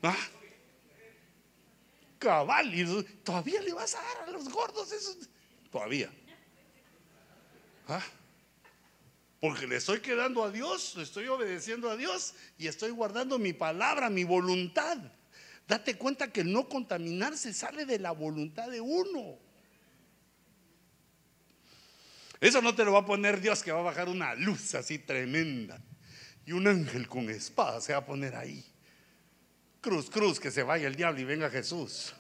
¿Ah? Cabal, y todavía le vas a dar a los gordos eso. Todavía. ¿Ah? Porque le estoy quedando a Dios, le estoy obedeciendo a Dios y estoy guardando mi palabra, mi voluntad. Date cuenta que el no contaminarse sale de la voluntad de uno. Eso no te lo va a poner Dios que va a bajar una luz así tremenda. Y un ángel con espada se va a poner ahí. Cruz, cruz, que se vaya el diablo y venga Jesús.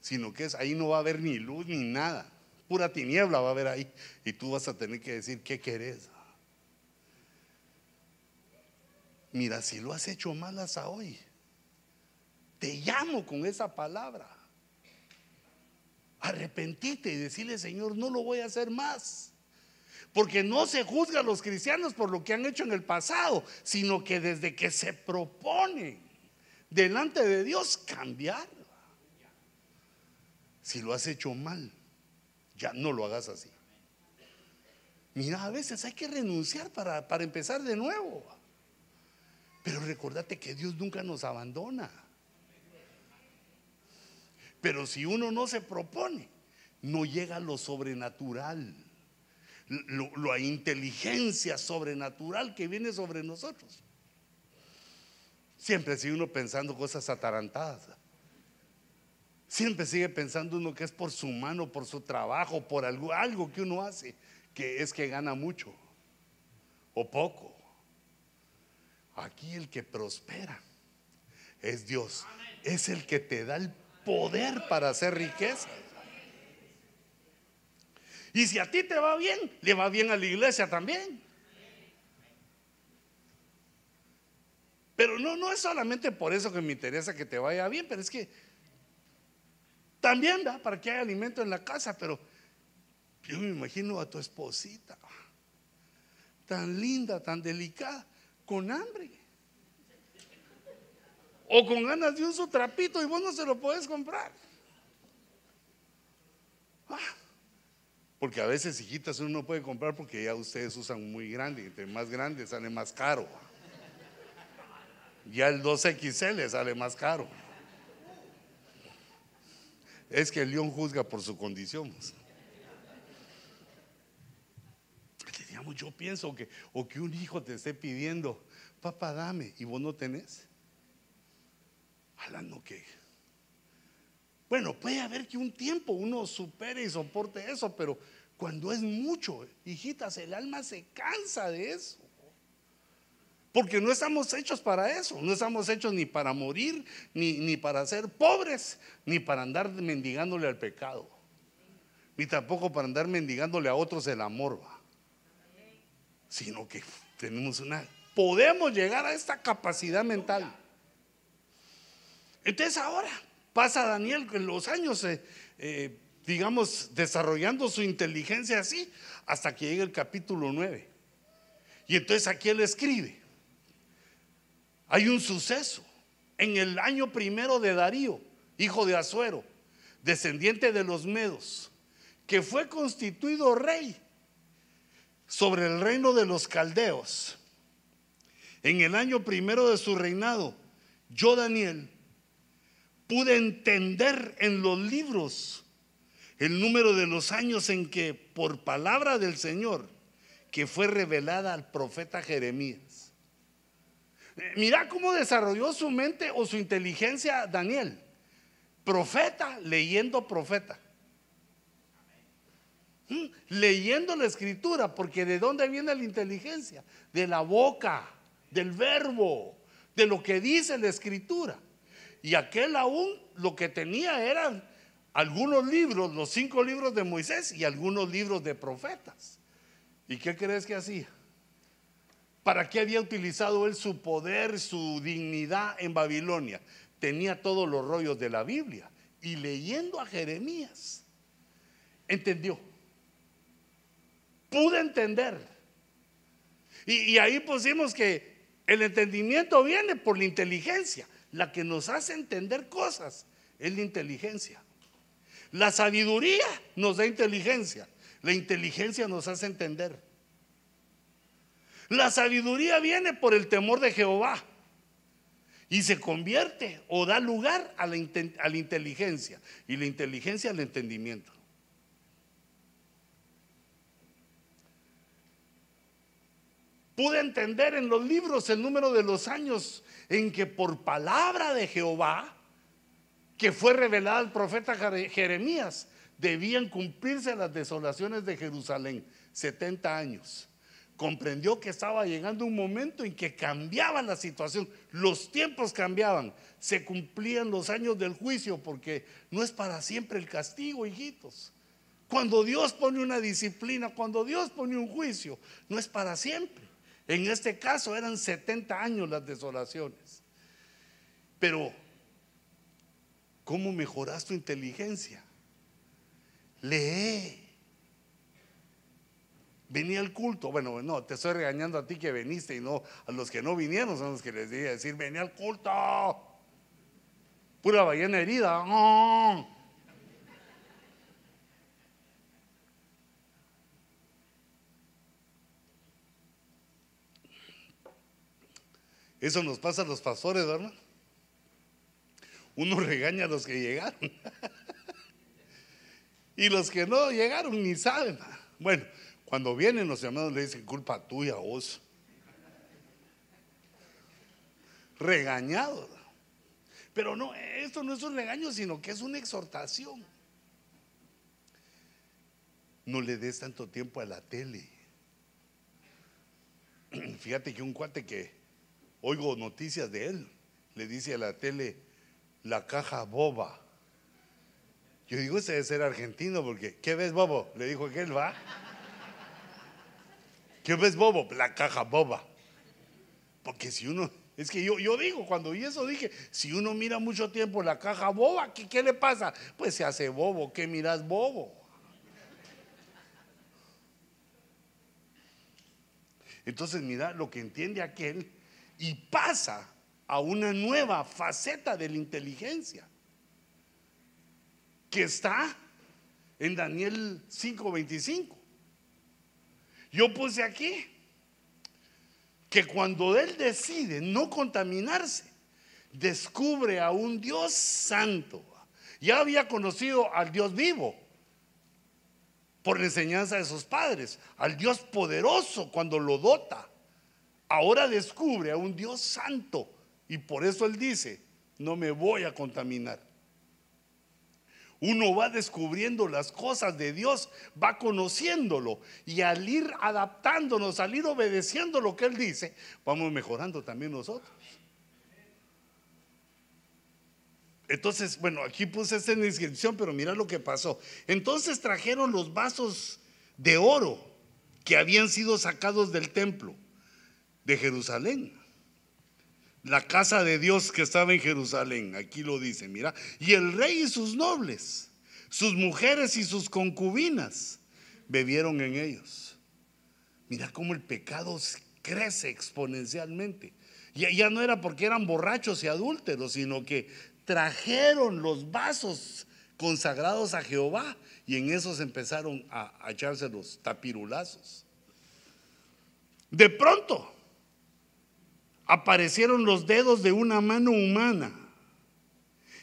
Sino que es, ahí no va a haber ni luz ni nada. Pura tiniebla va a haber ahí. Y tú vas a tener que decir, ¿qué querés? Mira, si lo has hecho mal hasta hoy, te llamo con esa palabra arrepentite y decirle, Señor, no lo voy a hacer más. Porque no se juzga a los cristianos por lo que han hecho en el pasado, sino que desde que se propone delante de Dios cambiar. Si lo has hecho mal, ya no lo hagas así. Mira, a veces hay que renunciar para, para empezar de nuevo. Pero recordate que Dios nunca nos abandona. Pero si uno no se propone, no llega a lo sobrenatural, la inteligencia sobrenatural que viene sobre nosotros. Siempre sigue uno pensando cosas atarantadas. Siempre sigue pensando uno que es por su mano, por su trabajo, por algo, algo que uno hace, que es que gana mucho o poco. Aquí el que prospera es Dios. Es el que te da el poder para hacer riqueza. Y si a ti te va bien, le va bien a la iglesia también. Pero no, no es solamente por eso que me interesa que te vaya bien, pero es que también da para que haya alimento en la casa, pero yo me imagino a tu esposita, tan linda, tan delicada, con hambre o con ganas de un su trapito y vos no se lo puedes comprar. Ah, porque a veces hijitas uno no puede comprar porque ya ustedes usan muy grande, entre más grande sale más caro. Ya el 2XL sale más caro. Es que el león juzga por su condición. Digamos, yo pienso que, o que un hijo te esté pidiendo, papá, dame, y vos no tenés hablando que. Bueno, puede haber que un tiempo uno supere y soporte eso, pero cuando es mucho, hijitas, el alma se cansa de eso. Porque no estamos hechos para eso, no estamos hechos ni para morir, ni, ni para ser pobres, ni para andar mendigándole al pecado, ni tampoco para andar mendigándole a otros el amor, sino que tenemos una, podemos llegar a esta capacidad mental entonces ahora pasa Daniel en los años, eh, eh, digamos, desarrollando su inteligencia así, hasta que llega el capítulo 9. Y entonces aquí él escribe, hay un suceso en el año primero de Darío, hijo de Azuero, descendiente de los Medos, que fue constituido rey sobre el reino de los caldeos. En el año primero de su reinado, yo, Daniel, pude entender en los libros el número de los años en que por palabra del Señor que fue revelada al profeta Jeremías. Eh, mira cómo desarrolló su mente o su inteligencia Daniel. Profeta leyendo profeta. ¿Mm? Leyendo la escritura, porque ¿de dónde viene la inteligencia? De la boca, del verbo, de lo que dice la escritura. Y aquel aún lo que tenía eran algunos libros, los cinco libros de Moisés y algunos libros de profetas. ¿Y qué crees que hacía? ¿Para qué había utilizado él su poder, su dignidad en Babilonia? Tenía todos los rollos de la Biblia. Y leyendo a Jeremías, entendió. Pude entender. Y, y ahí pusimos que el entendimiento viene por la inteligencia la que nos hace entender cosas es la inteligencia. La sabiduría nos da inteligencia. La inteligencia nos hace entender. La sabiduría viene por el temor de Jehová y se convierte o da lugar a la, inteligencia y la inteligencia al entendimiento. Pude entender en los libros el número de los años en que por palabra de Jehová, que fue revelada al profeta Jeremías, debían cumplirse las desolaciones de Jerusalén, 70 años. Comprendió que estaba llegando un momento en que cambiaba la situación, los tiempos cambiaban, se cumplían los años del juicio, porque no es para siempre el castigo, hijitos. Cuando Dios pone una disciplina, cuando Dios pone un juicio, no es para siempre. En este caso eran 70 años las desolaciones. Pero, ¿cómo mejoras tu inteligencia? Lee. Venía al culto. Bueno, no, te estoy regañando a ti que viniste y no a los que no vinieron, son los que les dije decir, venía al culto. Pura ballena herida. Eso nos pasa a los pastores, ¿verdad? Uno regaña a los que llegaron. y los que no llegaron ni saben. Bueno, cuando vienen los hermanos le dicen culpa tuya, vos. Regañado. Pero no, esto no es un regaño, sino que es una exhortación. No le des tanto tiempo a la tele. Fíjate que un cuate que oigo noticias de él. Le dice a la tele, la caja boba. Yo digo, ese debe ser argentino porque, ¿qué ves, bobo? Le dijo que él va. ¿Qué ves, bobo? La caja boba. Porque si uno, es que yo, yo digo, cuando vi eso dije, si uno mira mucho tiempo la caja boba, ¿qué, qué le pasa? Pues se hace bobo, ¿qué miras bobo? Entonces mira lo que entiende aquel y pasa a una nueva faceta de la inteligencia que está en Daniel 5:25. Yo puse aquí que cuando él decide no contaminarse, descubre a un Dios santo. Ya había conocido al Dios vivo por la enseñanza de sus padres, al Dios poderoso cuando lo dota ahora descubre a un Dios santo y por eso él dice, no me voy a contaminar. Uno va descubriendo las cosas de Dios, va conociéndolo y al ir adaptándonos, al ir obedeciendo lo que Él dice, vamos mejorando también nosotros. Entonces, bueno, aquí puse esta inscripción, pero mira lo que pasó. Entonces trajeron los vasos de oro que habían sido sacados del templo de Jerusalén. La casa de Dios que estaba en Jerusalén, aquí lo dice, mira. Y el rey y sus nobles, sus mujeres y sus concubinas bebieron en ellos. Mira cómo el pecado crece exponencialmente. Ya, ya no era porque eran borrachos y adúlteros, sino que trajeron los vasos consagrados a Jehová y en esos empezaron a, a echarse los tapirulazos. De pronto, aparecieron los dedos de una mano humana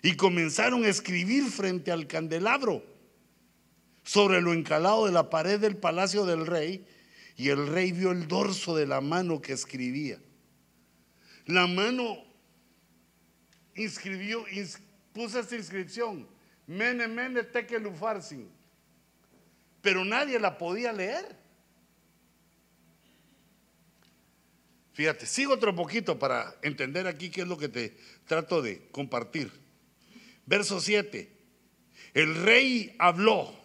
y comenzaron a escribir frente al candelabro sobre lo encalado de la pared del palacio del rey y el rey vio el dorso de la mano que escribía. La mano inscribió, puso esta inscripción, Mene Mene Tekelufarsin, pero nadie la podía leer. Fíjate, sigo otro poquito para entender aquí qué es lo que te trato de compartir. Verso 7. El rey habló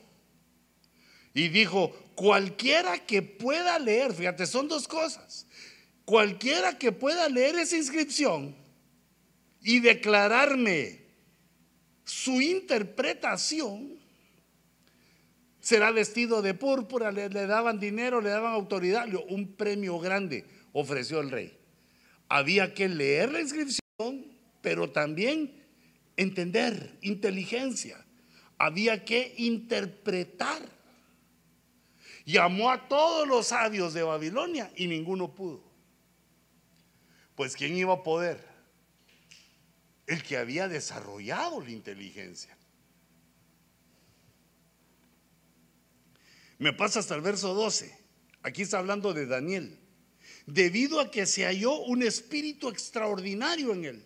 y dijo, cualquiera que pueda leer, fíjate, son dos cosas. Cualquiera que pueda leer esa inscripción y declararme su interpretación, será vestido de púrpura, le, le daban dinero, le daban autoridad, un premio grande ofreció el rey. Había que leer la inscripción, pero también entender, inteligencia. Había que interpretar. Llamó a todos los sabios de Babilonia y ninguno pudo. Pues ¿quién iba a poder? El que había desarrollado la inteligencia. Me pasa hasta el verso 12. Aquí está hablando de Daniel. Debido a que se halló un espíritu extraordinario en él.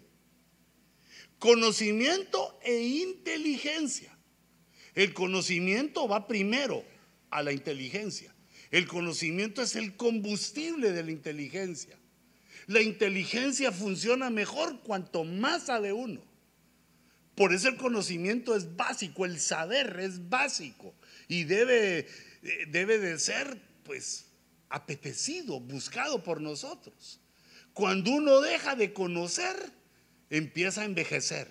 Conocimiento e inteligencia. El conocimiento va primero a la inteligencia. El conocimiento es el combustible de la inteligencia. La inteligencia funciona mejor cuanto más sabe uno. Por eso el conocimiento es básico, el saber es básico y debe, eh, debe de ser pues apetecido, buscado por nosotros. Cuando uno deja de conocer, empieza a envejecer.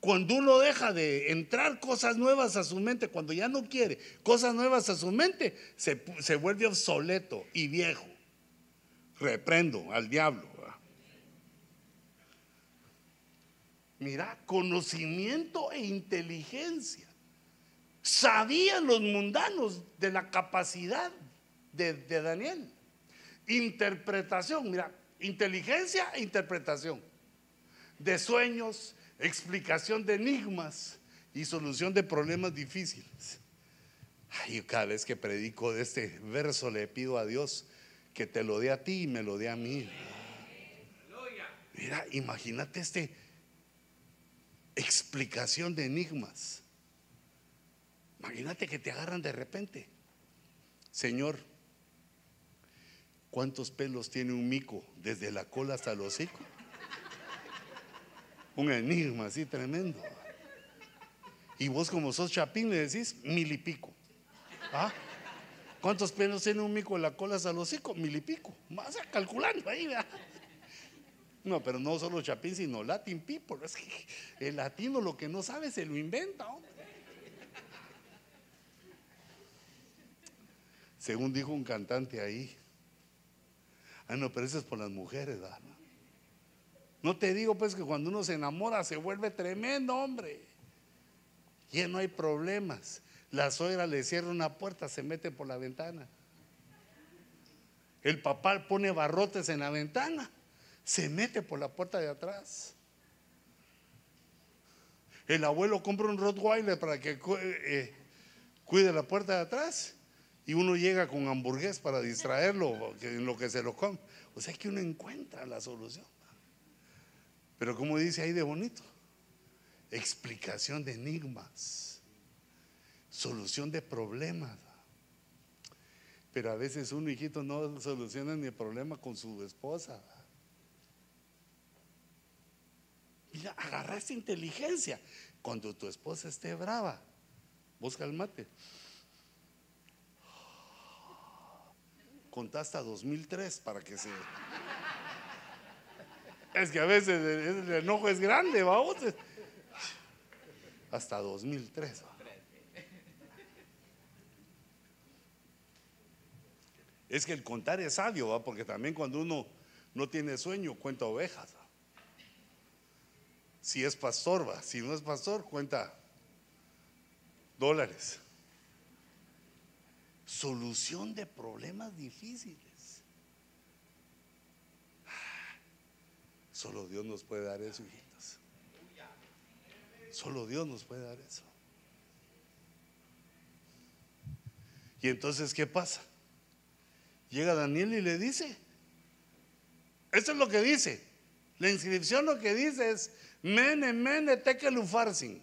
Cuando uno deja de entrar cosas nuevas a su mente, cuando ya no quiere cosas nuevas a su mente, se, se vuelve obsoleto y viejo. Reprendo al diablo. Mira, conocimiento e inteligencia. Sabían los mundanos de la capacidad de, Daniel. Interpretación, mira, inteligencia e interpretación. De sueños, explicación de enigmas y solución de problemas difíciles. Ay, cada vez que predico de este verso le pido a Dios que te lo dé a ti y me lo dé a mí. Mira, imagínate este explicación de enigmas. Imagínate que te agarran de repente. Señor, ¿cuántos pelos tiene un mico desde la cola hasta el hocico? Un enigma así tremendo. Y vos como sos chapín le decís mil y pico. ¿Ah? ¿Cuántos pelos tiene un mico en la cola hasta los hocico? Mil y pico. Más calculando ahí, No, pero no solo chapín, sino Latin people. Es que el latino lo que no sabe se lo inventa, Según dijo un cantante ahí. Ah, no, pero eso es por las mujeres, ¿verdad? No te digo pues que cuando uno se enamora se vuelve tremendo, hombre. Ya no hay problemas. La suegra le cierra una puerta, se mete por la ventana. El papá pone barrotes en la ventana, se mete por la puerta de atrás. El abuelo compra un Rottweiler para que eh, cuide la puerta de atrás y uno llega con hamburgués para distraerlo en lo que se lo come. O sea que uno encuentra la solución. Pero como dice ahí de bonito, explicación de enigmas solución de problemas. Pero a veces un hijito no soluciona ni el problema con su esposa. Mira, agarraste inteligencia. Cuando tu esposa esté brava, busca el mate. Contá hasta 2003 para que se. Es que a veces el, enojo es grande, vamos. Hasta 2003. Es que el contar es sabio, ¿va? porque también cuando uno no tiene sueño, cuenta ovejas. Si es pastor, va. Si no es pastor, cuenta dólares. Solución de problemas difíciles. Solo Dios nos puede dar eso, hijitos. Solo Dios nos puede dar eso. Y entonces, ¿qué pasa? Llega Daniel y le dice, esto es lo que dice. La inscripción lo que dice es, mene, mene, tekelufarsin.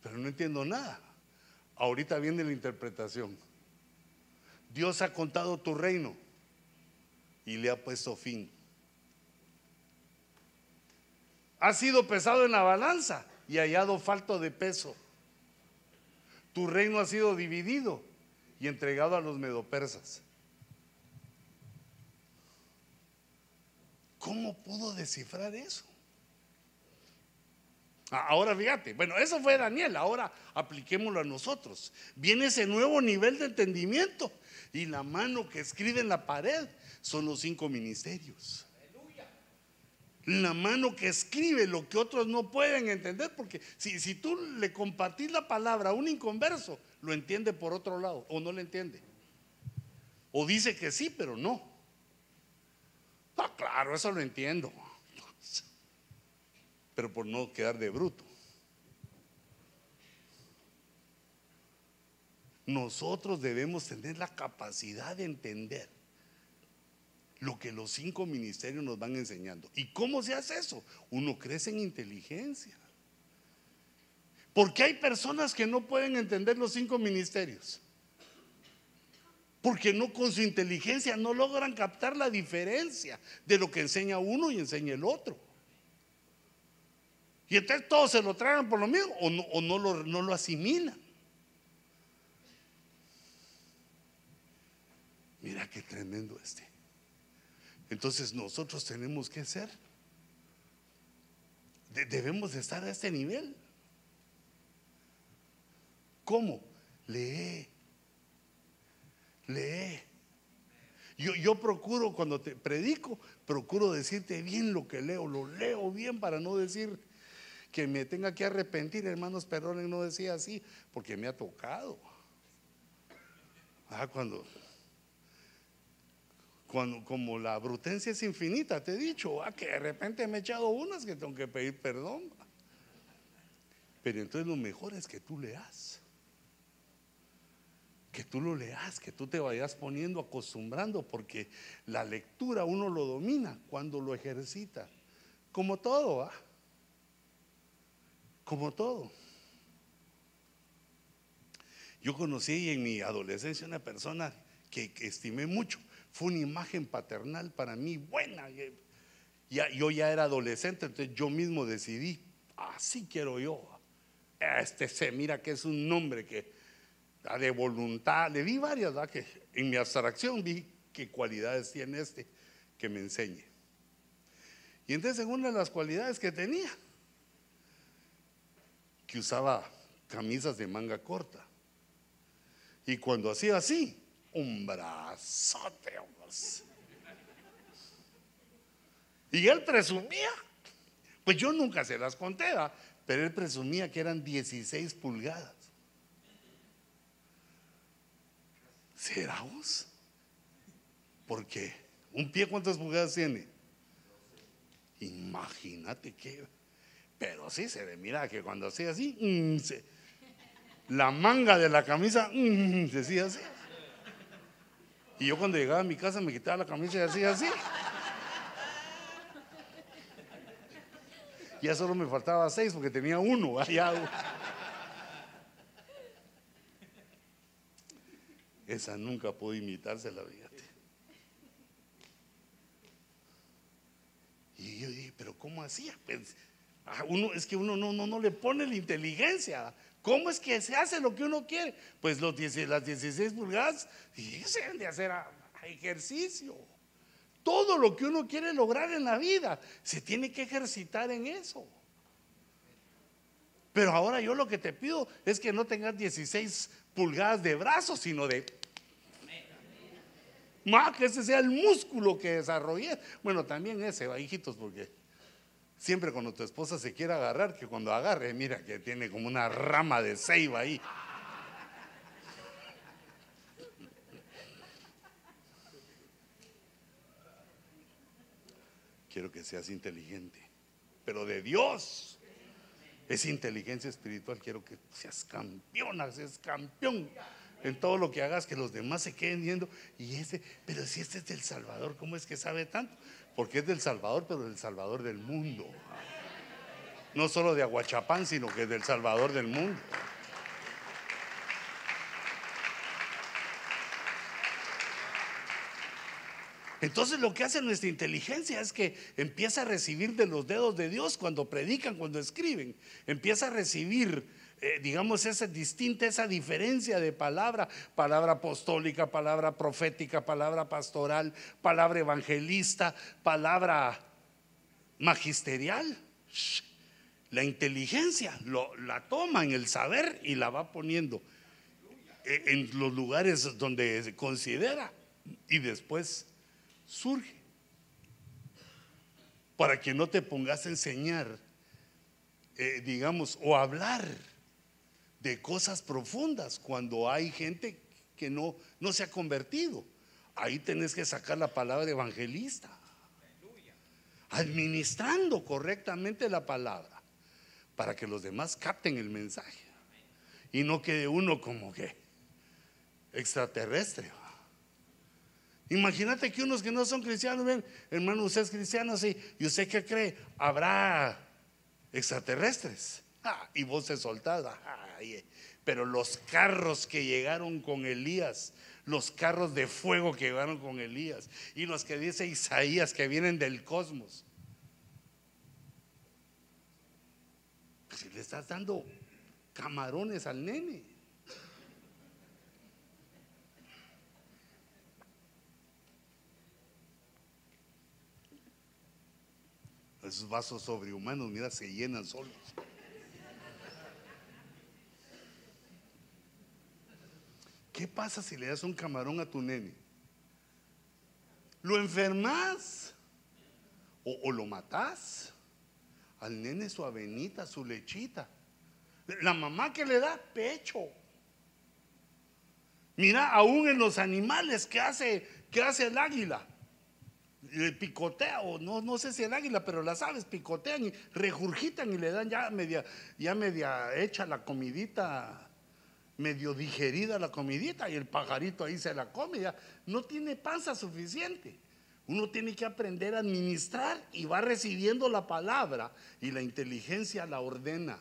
Pero no entiendo nada. Ahorita viene la interpretación. Dios ha contado tu reino y le ha puesto fin. Ha sido pesado en la balanza y hallado falto de peso. Tu reino ha sido dividido y entregado a los medopersas. ¿Cómo pudo descifrar eso? Ah, ahora fíjate, bueno, eso fue Daniel, ahora apliquémoslo a nosotros. Viene ese nuevo nivel de entendimiento y la mano que escribe en la pared son los cinco ministerios. La mano que escribe lo que otros no pueden entender, porque si, si tú le compartís la palabra a un inconverso, lo entiende por otro lado o no le entiende. O dice que sí, pero no. Ah, claro, eso lo entiendo. Pero por no quedar de bruto. Nosotros debemos tener la capacidad de entender lo que los cinco ministerios nos van enseñando. ¿Y cómo se hace eso? Uno crece en inteligencia. Porque hay personas que no pueden entender los cinco ministerios. Porque no con su inteligencia no logran captar la diferencia de lo que enseña uno y enseña el otro. Y entonces todos se lo tragan por lo mismo o no, lo, no lo asimilan. Mira qué tremendo este. Entonces nosotros tenemos que ser, debemos de estar a este nivel. ¿Cómo? Lee. Lee. Yo, yo, procuro cuando te predico, procuro decirte bien lo que leo, lo leo bien para no decir que me tenga que arrepentir, hermanos, perdonen, no decía así, porque me ha tocado. Ah, cuando cuando, como la brutencia es infinita, te he dicho, ah, que de repente me he echado unas que tengo que pedir perdón. Pero entonces lo mejor es que tú leas. Que tú lo leas, que tú te vayas poniendo, acostumbrando, porque la lectura uno lo domina cuando lo ejercita. Como todo, ¿ah? Como todo. Yo conocí en mi adolescencia una persona que estimé mucho fue una imagen paternal para mí buena. Ya, yo ya era adolescente, entonces yo mismo decidí, así quiero yo. Este se mira que es un nombre que da de voluntad. Le vi varias, ¿verdad? que en mi abstracción vi qué cualidades tiene este que me enseñe. Y entonces, en una de las cualidades que tenía, que usaba camisas de manga corta. Y cuando hacía así, un brazote. Y él presumía, pues yo nunca se las conté, pero él presumía que eran 16 pulgadas. ¿Será vos? Porque un pie cuántas pulgadas tiene? Imagínate que, pero sí se ve, mira que cuando hacía así, mm, la manga de la camisa mm, se decía así. Y yo cuando llegaba a mi casa me quitaba la camisa y hacía así. Ya solo me faltaba seis porque tenía uno allá. Esa nunca pudo imitarse la vida. Y yo dije, pero ¿cómo hacía? Pues, ah, uno, es que uno no, no, no le pone la inteligencia. ¿Cómo es que se hace lo que uno quiere? Pues las 16 pulgadas dicen de hacer ejercicio. Todo lo que uno quiere lograr en la vida se tiene que ejercitar en eso. Pero ahora yo lo que te pido es que no tengas 16 pulgadas de brazos, sino de... Más que ese sea el músculo que desarrollé. Bueno, también ese, hijitos, porque Siempre cuando tu esposa se quiere agarrar, que cuando agarre, mira que tiene como una rama de ceiba ahí. Quiero que seas inteligente, pero de Dios. Es inteligencia espiritual. Quiero que seas campeona, seas campeón en todo lo que hagas, que los demás se queden viendo. Y ese, pero si este es del Salvador, ¿cómo es que sabe tanto? Porque es del Salvador, pero del Salvador del mundo. No solo de Aguachapán, sino que es del Salvador del mundo. Entonces lo que hace nuestra inteligencia es que empieza a recibir de los dedos de Dios cuando predican, cuando escriben. Empieza a recibir eh, digamos, esa distinta, esa diferencia de palabra, palabra apostólica, palabra profética, palabra pastoral, palabra evangelista, palabra magisterial. La inteligencia lo, la toma en el saber y la va poniendo eh, en los lugares donde se considera y después surge. para que no te pongas a enseñar, eh, digamos, o hablar de cosas profundas cuando hay gente que no, no se ha convertido. Ahí tenés que sacar la palabra de evangelista, administrando correctamente la palabra para que los demás capten el mensaje y no quede uno como que extraterrestre. Imagínate que unos que no son cristianos, ven, hermano, usted es cristiano, sí, y usted qué cree, habrá extraterrestres. Ah, y vos se soltada. pero los carros que llegaron con Elías, los carros de fuego que llegaron con Elías, y los que dice Isaías que vienen del cosmos. Si le estás dando camarones al nene. Esos vasos sobrehumanos, mira, se llenan solos. ¿Qué pasa si le das un camarón a tu nene? ¿Lo enfermas? ¿O, lo matas? Al nene su avenita, su lechita. La mamá que le da pecho. Mira, aún en los animales que hace, que hace el águila. Picotea, o no, no sé si el águila, pero las aves picotean y regurgitan y le dan ya media, ya media hecha la comidita, medio digerida la comidita, y el pajarito ahí se la come, no tiene panza suficiente. Uno tiene que aprender a administrar y va recibiendo la palabra y la inteligencia la ordena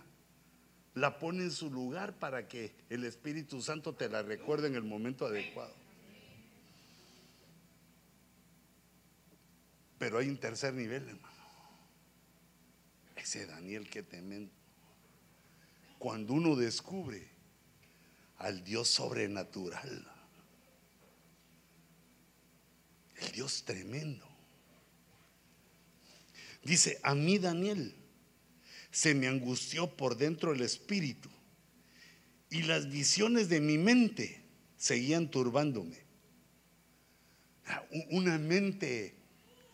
la pone en su lugar para que el Espíritu Santo te la recuerde en el momento adecuado. Pero hay un tercer nivel, hermano. Ese Daniel que temen. Cuando uno descubre al Dios sobrenatural, el Dios tremendo. Dice, a mí Daniel, se me angustió por dentro el espíritu y las visiones de mi mente seguían turbándome. Ah, una mente,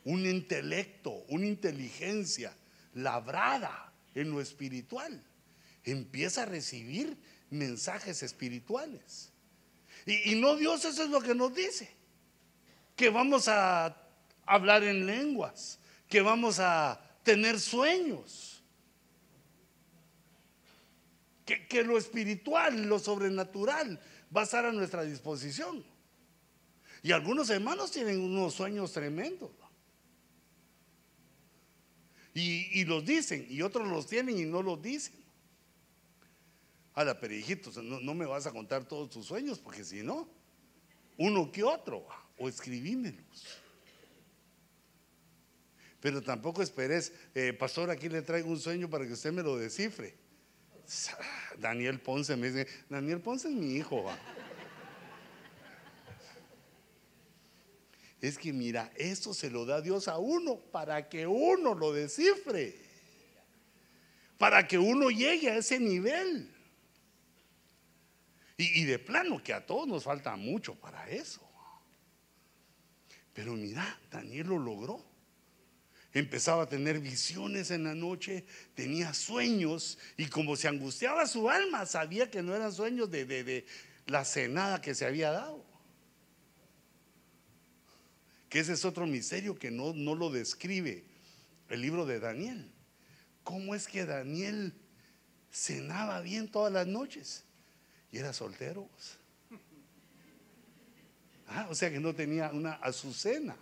un intelecto, una inteligencia labrada en lo espiritual empieza a recibir mensajes espirituales. Y, y, no Dios, eso es lo que nos dice. Que vamos a hablar en lenguas, que vamos a tener sueños que, lo espiritual, lo sobrenatural va a estar a nuestra disposición. Y algunos hermanos tienen unos sueños tremendos. Y, los dicen, y otros los tienen y no los dicen. Ahora, pero no, no, me vas a contar todos tus sueños, porque si no, uno que otro, o escribímelos. Pero tampoco esperes, eh, pastor, aquí le traigo un sueño para que usted me lo descifre. Daniel Ponce me dice, Daniel Ponce es mi hijo. Es que mira, esto se lo da Dios a uno para que uno lo descifre. Para que uno llegue a ese nivel. Y, de plano que a todos nos falta mucho para eso. Pero mira, Daniel lo logró empezaba a tener visiones en la noche, tenía sueños y como se angustiaba su alma, sabía que no eran sueños de, la cenada que se había dado. Que ese es otro misterio que no, no lo describe el libro de Daniel. ¿Cómo es que Daniel cenaba bien todas las noches y era soltero? Ah, o sea que no tenía una azucena.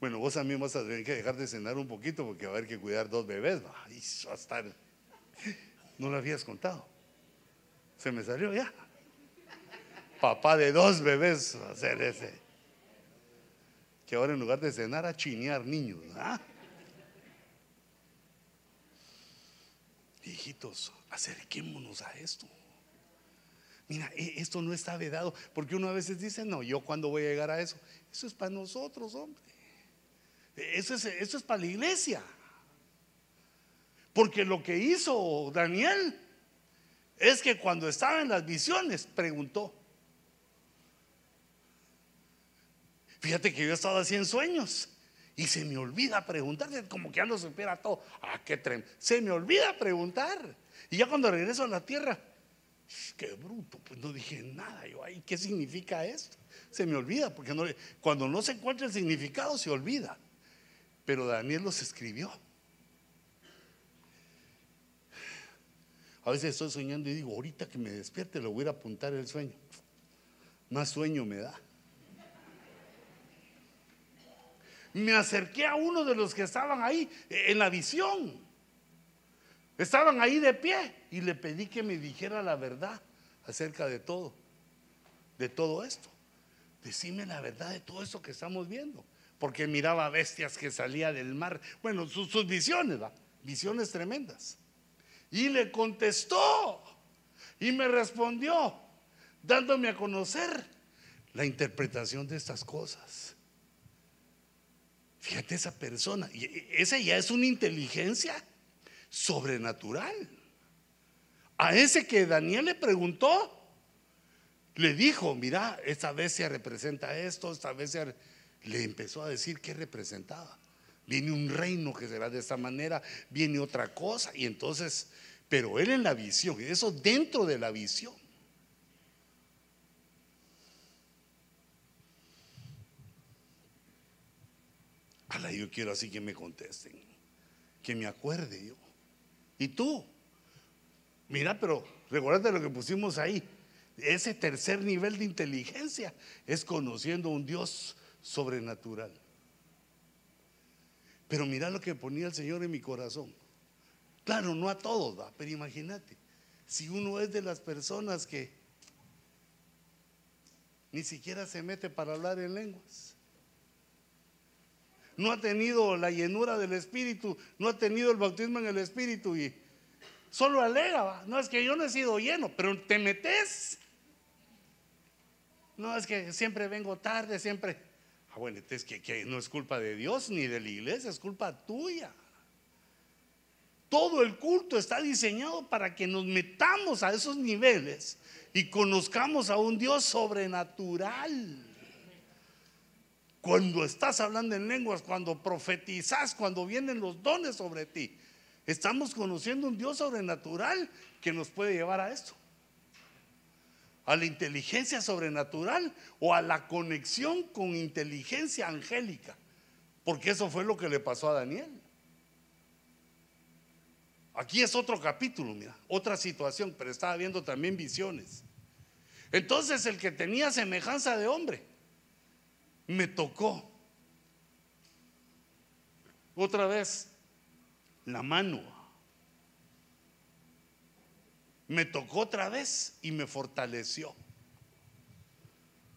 Bueno, vos también vas a tener que dejar de cenar un poquito porque va a haber que cuidar dos bebés. va a. No lo habías contado. Se me salió ya. Papá de dos bebés va ese. Que ahora en lugar de cenar a chinear niños. ¿ah? Hijitos, acerquémonos a esto. Mira, e, esto no está vedado, porque uno a veces dice, no, yo cuando voy a llegar a eso, eso es para nosotros, hombre. Eso es, eso es para la iglesia. Porque lo que hizo Daniel es que cuando estaba en las visiones preguntó. Fíjate que yo he estado así en sueños Y se me olvida preguntar, como que ya lo supiera todo. Ah, qué tremendo. Se me olvida preguntar. Y ya cuando regreso a la tierra, qué bruto, pues no dije nada. Yo, ay, ¿qué significa esto? Se me olvida, porque cuando no se encuentra el significado, se olvida. Pero Daniel los escribió. A veces estoy soñando y digo, ahorita que me despierte le voy a apuntar el sueño. Más sueño me da. Me acerqué a uno de los que estaban ahí en la visión. Estaban ahí de pie y le pedí que me dijera la verdad acerca de todo, de todo esto. Decime la verdad de todo esto que estamos viendo. Porque miraba bestias que salía del mar. Bueno, sus, visiones, visiones tremendas. Y le contestó y me respondió, dándome a conocer la interpretación de estas cosas. Fíjate esa persona, y esa ya es una inteligencia sobrenatural. A ese que Daniel le preguntó, le dijo, mira, esta bestia representa esto, esta bestia le empezó a decir qué representaba. Viene un reino que será de esta manera, viene otra cosa. Y entonces, pero él en la visión, eso dentro de la visión. Ala, yo quiero así que me contesten, que me acuerde yo. ¿Y tú? Mira, pero recuerda lo que pusimos ahí. Ese tercer nivel de inteligencia es conociendo un Dios sobrenatural. Pero mira lo que ponía el Señor en mi corazón. Claro, no a todos, ¿va? pero imagínate, si uno es de las personas que ni siquiera se mete para hablar en lenguas, no ha tenido la llenura del Espíritu, no ha tenido el bautismo en el Espíritu y solo alega, no es que yo no he sido lleno, pero te metes. No es que siempre vengo tarde, siempre Ah, bueno, es que, no es culpa de Dios ni de la iglesia, es culpa tuya. Todo el culto está diseñado para que nos metamos a esos niveles y conozcamos a un Dios sobrenatural. Cuando estás hablando en lenguas, cuando profetizas, cuando vienen los dones sobre ti, estamos conociendo un Dios sobrenatural que nos puede llevar a esto a la inteligencia sobrenatural o a la conexión con inteligencia angélica. Porque eso fue lo que le pasó a Daniel. Aquí es otro capítulo, mira, otra situación, pero estaba viendo también visiones. Entonces el que tenía semejanza de hombre me tocó otra vez la mano me tocó otra vez y me fortaleció.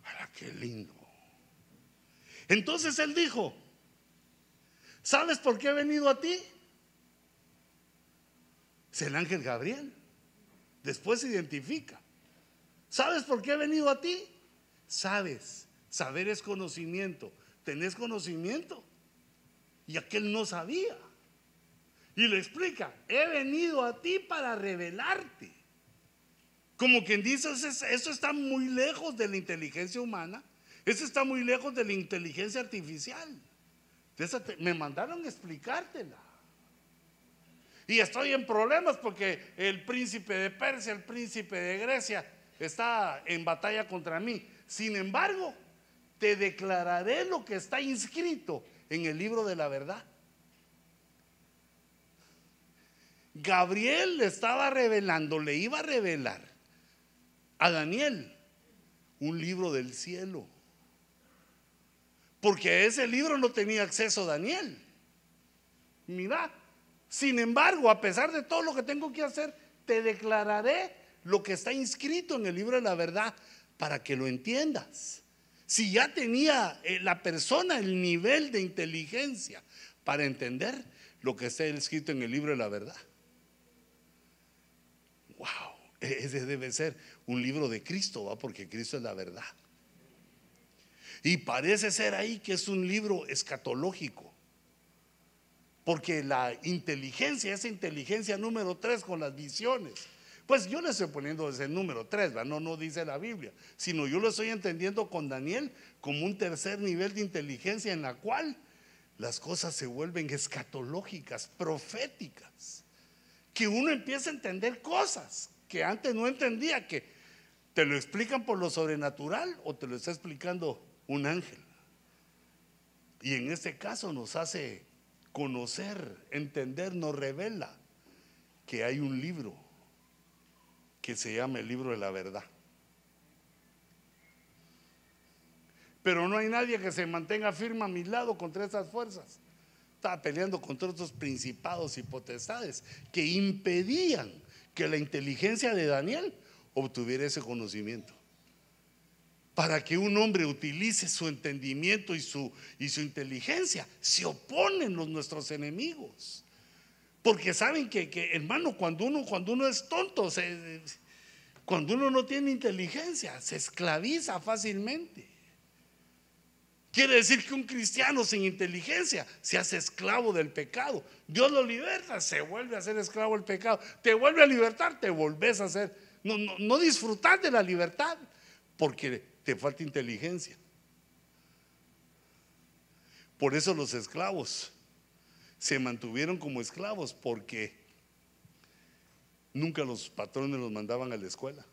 ¡Hala, qué lindo! Entonces él dijo, ¿sabes por qué he venido a ti? Es el ángel Gabriel. Después se identifica. ¿Sabes por qué he venido a ti? Sabes. Saber es conocimiento. ¿Tenés conocimiento? Y aquel no sabía. Y le explica, he venido a ti para revelarte. Como quien dice, eso está muy lejos de la inteligencia humana, eso está muy lejos de la inteligencia artificial. me mandaron explicártela. Y estoy en problemas porque el príncipe de Persia, el príncipe de Grecia, está en batalla contra mí. Sin embargo, te declararé lo que está inscrito en el libro de la verdad. Gabriel le estaba revelando, le iba a revelar a Daniel un libro del cielo. Porque a ese libro no tenía acceso Daniel. Mira, sin embargo, a pesar de todo lo que tengo que hacer, te declararé lo que está inscrito en el libro de la verdad para que lo entiendas. Si ya tenía eh, la persona el nivel de inteligencia para entender lo que está escrito en el libro de la verdad. Wow, ese debe ser un libro de Cristo, ¿va? porque Cristo es la verdad. Y parece ser ahí que es un libro escatológico. Porque la inteligencia, esa inteligencia número tres con las visiones, pues yo le estoy poniendo ese número tres, no, no dice la Biblia, sino yo lo estoy entendiendo con Daniel como un tercer nivel de inteligencia en la cual las cosas se vuelven escatológicas, proféticas, que uno empieza a entender cosas que antes no entendía, que te lo explican por lo sobrenatural o te lo está explicando un ángel. Y en este caso nos hace conocer, entender, nos revela que hay un libro que se llama el libro de la verdad. Pero no hay nadie que se mantenga firme a mi lado contra esas fuerzas. Estaba peleando contra otros principados y potestades que impedían que la inteligencia de Daniel obtuviera ese conocimiento. Para que un hombre utilice su entendimiento y su, y su inteligencia, se oponen los nuestros enemigos. Porque saben que, hermano, cuando uno, cuando uno es tonto, cuando uno no tiene inteligencia, se esclaviza fácilmente. Quiere decir que un cristiano sin inteligencia se hace esclavo del pecado. Dios lo liberta, se vuelve a ser esclavo del pecado. Te vuelve a libertar, te volvés a ser. No, no, no disfrutar de la libertad porque te falta inteligencia. Por eso los esclavos se mantuvieron como esclavos porque nunca los patrones los mandaban a la escuela.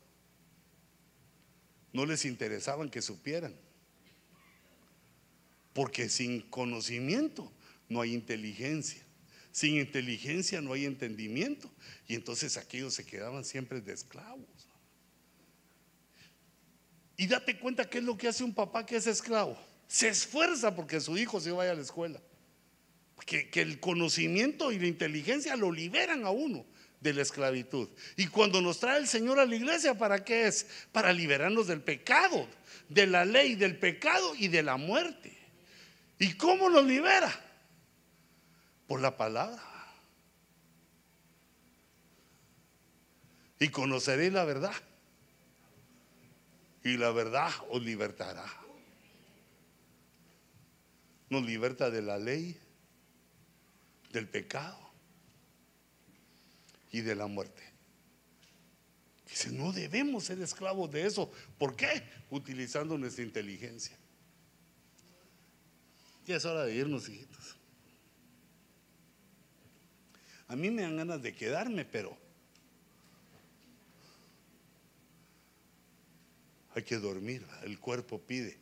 No les interesaban que supieran. Porque sin conocimiento no hay inteligencia. Sin inteligencia no hay entendimiento. Y entonces aquellos se quedaban siempre de esclavos. Y date cuenta qué es lo que hace un papá que es esclavo. Se esfuerza porque su hijo se vaya a la escuela que, el conocimiento y la inteligencia lo liberan a uno de la esclavitud. Y cuando nos trae el Señor a la iglesia, ¿para qué es? Para liberarnos del pecado, de la ley, del pecado y de la muerte. ¿Y cómo nos libera? Por la palabra. Y conoceréis la verdad. Y la verdad os libertará. Nos liberta de la ley, del pecado y de la muerte. Dice, no debemos ser esclavos de eso. ¿Por qué? Utilizando nuestra inteligencia. Ya es hora de irnos, hijitos. A mí me dan ganas de quedarme, pero hay que dormir. El cuerpo pide.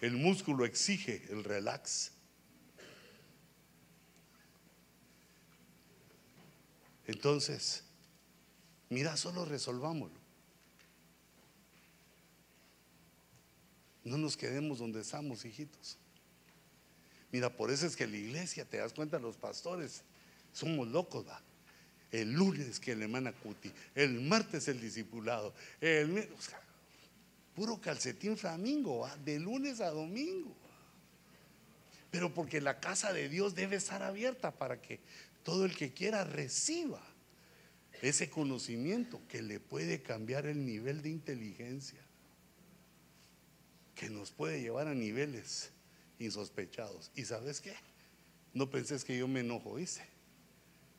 El músculo exige el relax. Entonces, mira, solo resolvámoslo. No nos quedemos donde estamos, hijitos. Mira, por eso es que la iglesia, te das cuenta, los pastores somos locos, va. El lunes que le hermana Cuti, el martes el discipulado, el puro calcetín flamingo, ¿va? de lunes a domingo. Pero porque la casa de Dios debe estar abierta para que todo el que quiera reciba ese conocimiento que le puede cambiar el nivel de inteligencia, que nos puede llevar a niveles insospechados. ¿Y sabes qué? No penses que yo me enojo, dice.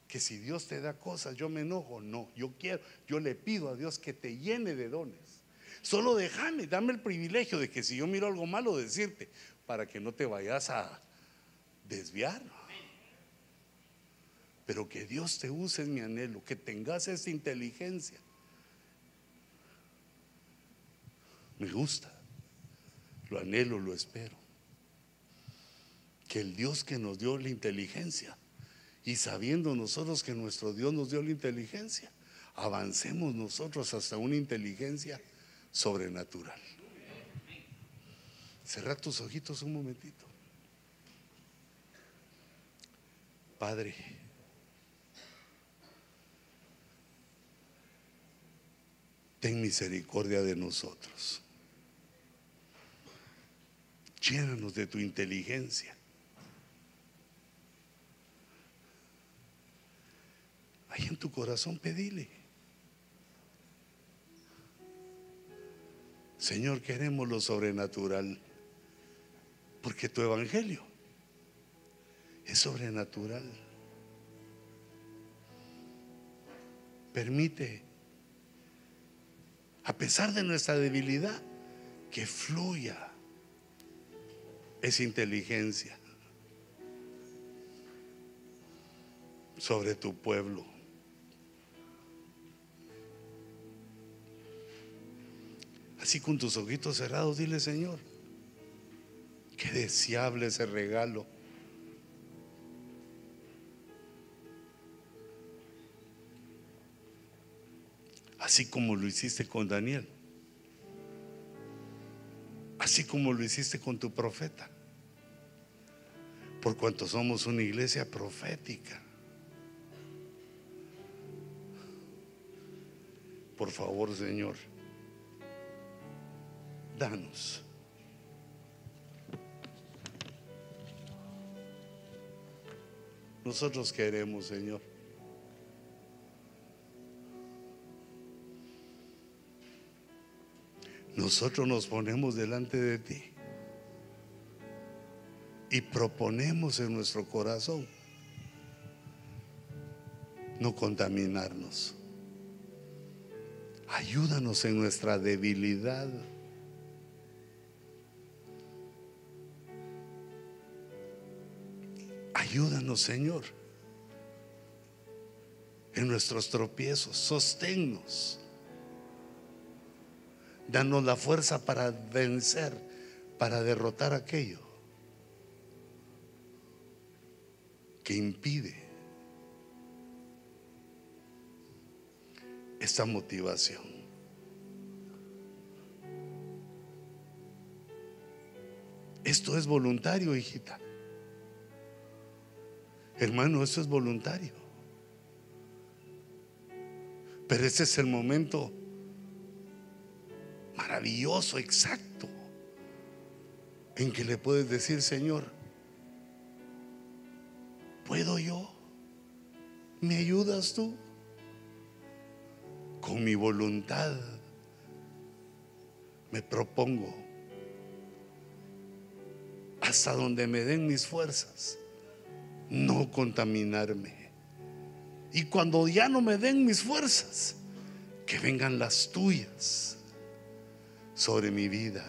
Que si Dios te da cosas, yo me enojo. No, yo quiero, yo le pido a Dios que te llene de dones. Solo déjame, dame el privilegio de que si yo miro algo malo, decirte, para que no te vayas a desviar. Pero que Dios te use en mi anhelo, que tengas esa inteligencia. Me gusta, lo anhelo, lo espero. Que el Dios que nos dio la inteligencia y sabiendo nosotros que nuestro Dios nos dio la inteligencia, avancemos nosotros hasta una inteligencia sobrenatural. Cerra tus ojitos un momentito. Padre, ten misericordia de nosotros. Llénanos de tu inteligencia. Ahí en tu corazón pedile. Señor, queremos lo sobrenatural, porque tu evangelio es sobrenatural. Permite a pesar de nuestra debilidad, que fluya esa inteligencia sobre tu pueblo. Así con tus ojitos cerrados, dile Señor, qué deseable ese regalo Así como lo hiciste con Daniel. Así como lo hiciste con tu profeta. Por cuanto somos una iglesia profética. Por favor, Señor, danos. Nosotros queremos, Señor. Nosotros nos ponemos delante de ti y proponemos en nuestro corazón no contaminarnos. Ayúdanos en nuestra debilidad. Ayúdanos, Señor, en nuestros tropiezos. Sosténnos. Danos la fuerza para vencer, para derrotar aquello que impide esta motivación. Esto es voluntario, hijita. Hermano, eso es voluntario. Pero ese es el momento maravilloso, exacto, en que le puedes decir, Señor, ¿puedo yo? ¿Me ayudas tú? Con mi voluntad me propongo hasta donde me den mis fuerzas, no contaminarme. Y cuando ya no me den mis fuerzas, que vengan las tuyas sobre mi vida.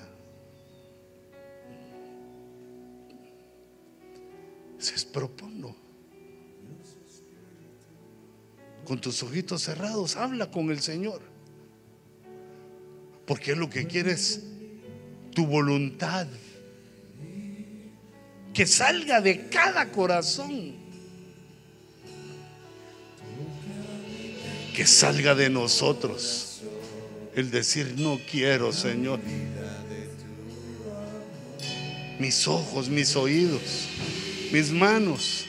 Se propongo. Con tus ojitos cerrados, habla con el Señor. Porque lo que quieres, tu voluntad. Que salga de cada corazón. Que salga de nosotros el decir, no quiero, Señor. Mis ojos, mis oídos, mis manos.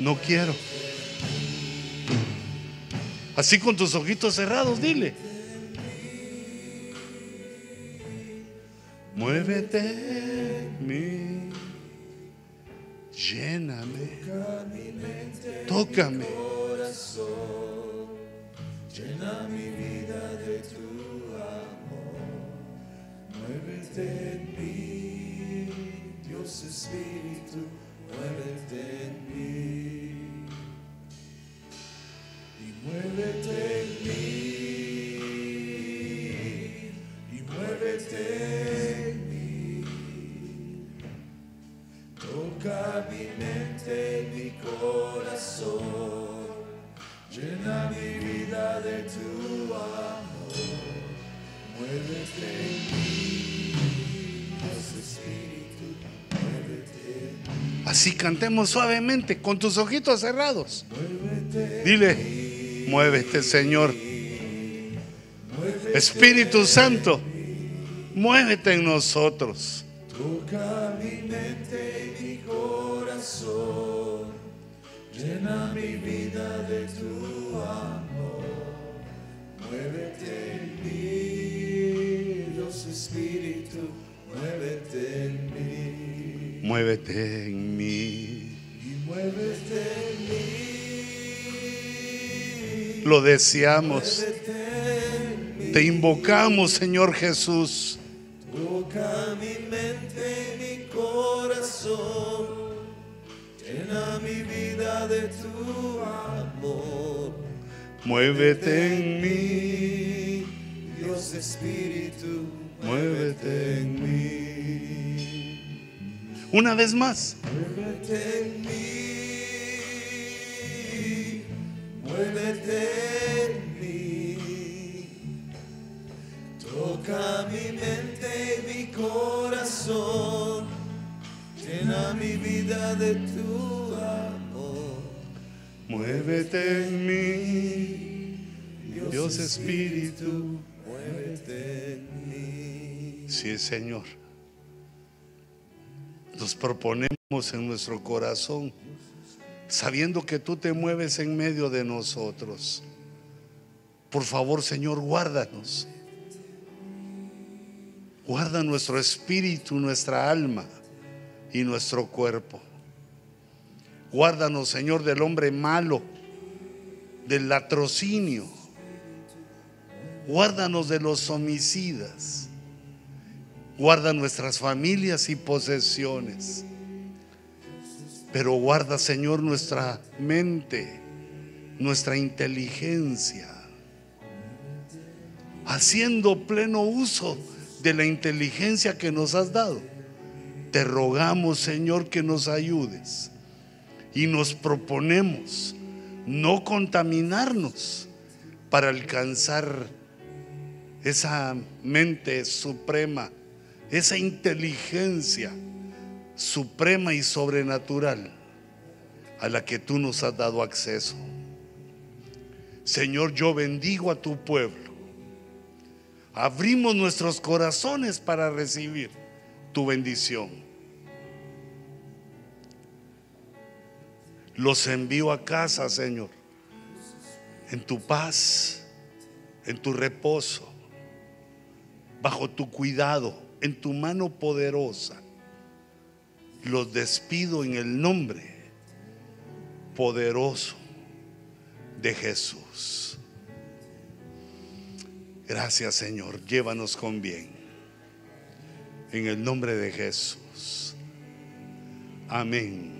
No quiero. Así con tus ojitos cerrados, dile. Muévete mí. Lléname. Tócame. Llena mi vida de tu amor, muévete en mí, Dios Espíritu, muévete en mí. Y muévete en mí, y muévete en mí. Toca mi mente, mi corazón. Llena mi vida de tu amor, muévete en mí, Dios Espíritu, muévete Así cantemos suavemente con tus ojitos cerrados. muévete, Dile, muévete Señor. muévete, Espíritu Santo, muévete en nosotros. toca mi mente y mi corazón, llena mi vida de tu amor, muévete en mí, Dios Espíritu, muévete en mí. Muévete en mí. Y muévete en mí. Lo deseamos. Muévete en mí. Te invocamos, Señor Jesús. Muévete en mí, Dios Espíritu, muévete en mí. Una vez más. Muévete en mí, muévete en mí. Toca mi mente y mi corazón, llena mi vida de tu amor. Muévete Espíritu. Muévete en mí. Sí, Señor. Nos proponemos en nuestro corazón, sabiendo que tú te mueves en medio de nosotros. Por favor, Señor, guárdanos. Guarda nuestro espíritu, nuestra alma y nuestro cuerpo. Guárdanos, Señor, del hombre malo, del latrocinio. Guárdanos de los homicidas. Guarda nuestras familias y posesiones. Pero guarda, Señor, nuestra mente, nuestra inteligencia. Haciendo pleno uso de la inteligencia que nos has dado. Te rogamos, Señor, que nos ayudes. Y nos proponemos no contaminarnos para alcanzar esa mente suprema, esa inteligencia suprema y sobrenatural a la que tú nos has dado acceso. Señor, yo bendigo a tu pueblo. Abrimos nuestros corazones para recibir tu bendición. Los envío a casa, Señor, en tu paz, en tu reposo, bajo tu cuidado, en tu mano poderosa. Los despido en el nombre poderoso de Jesús. Gracias Señor, llévanos con bien. En el nombre de Jesús. Amén.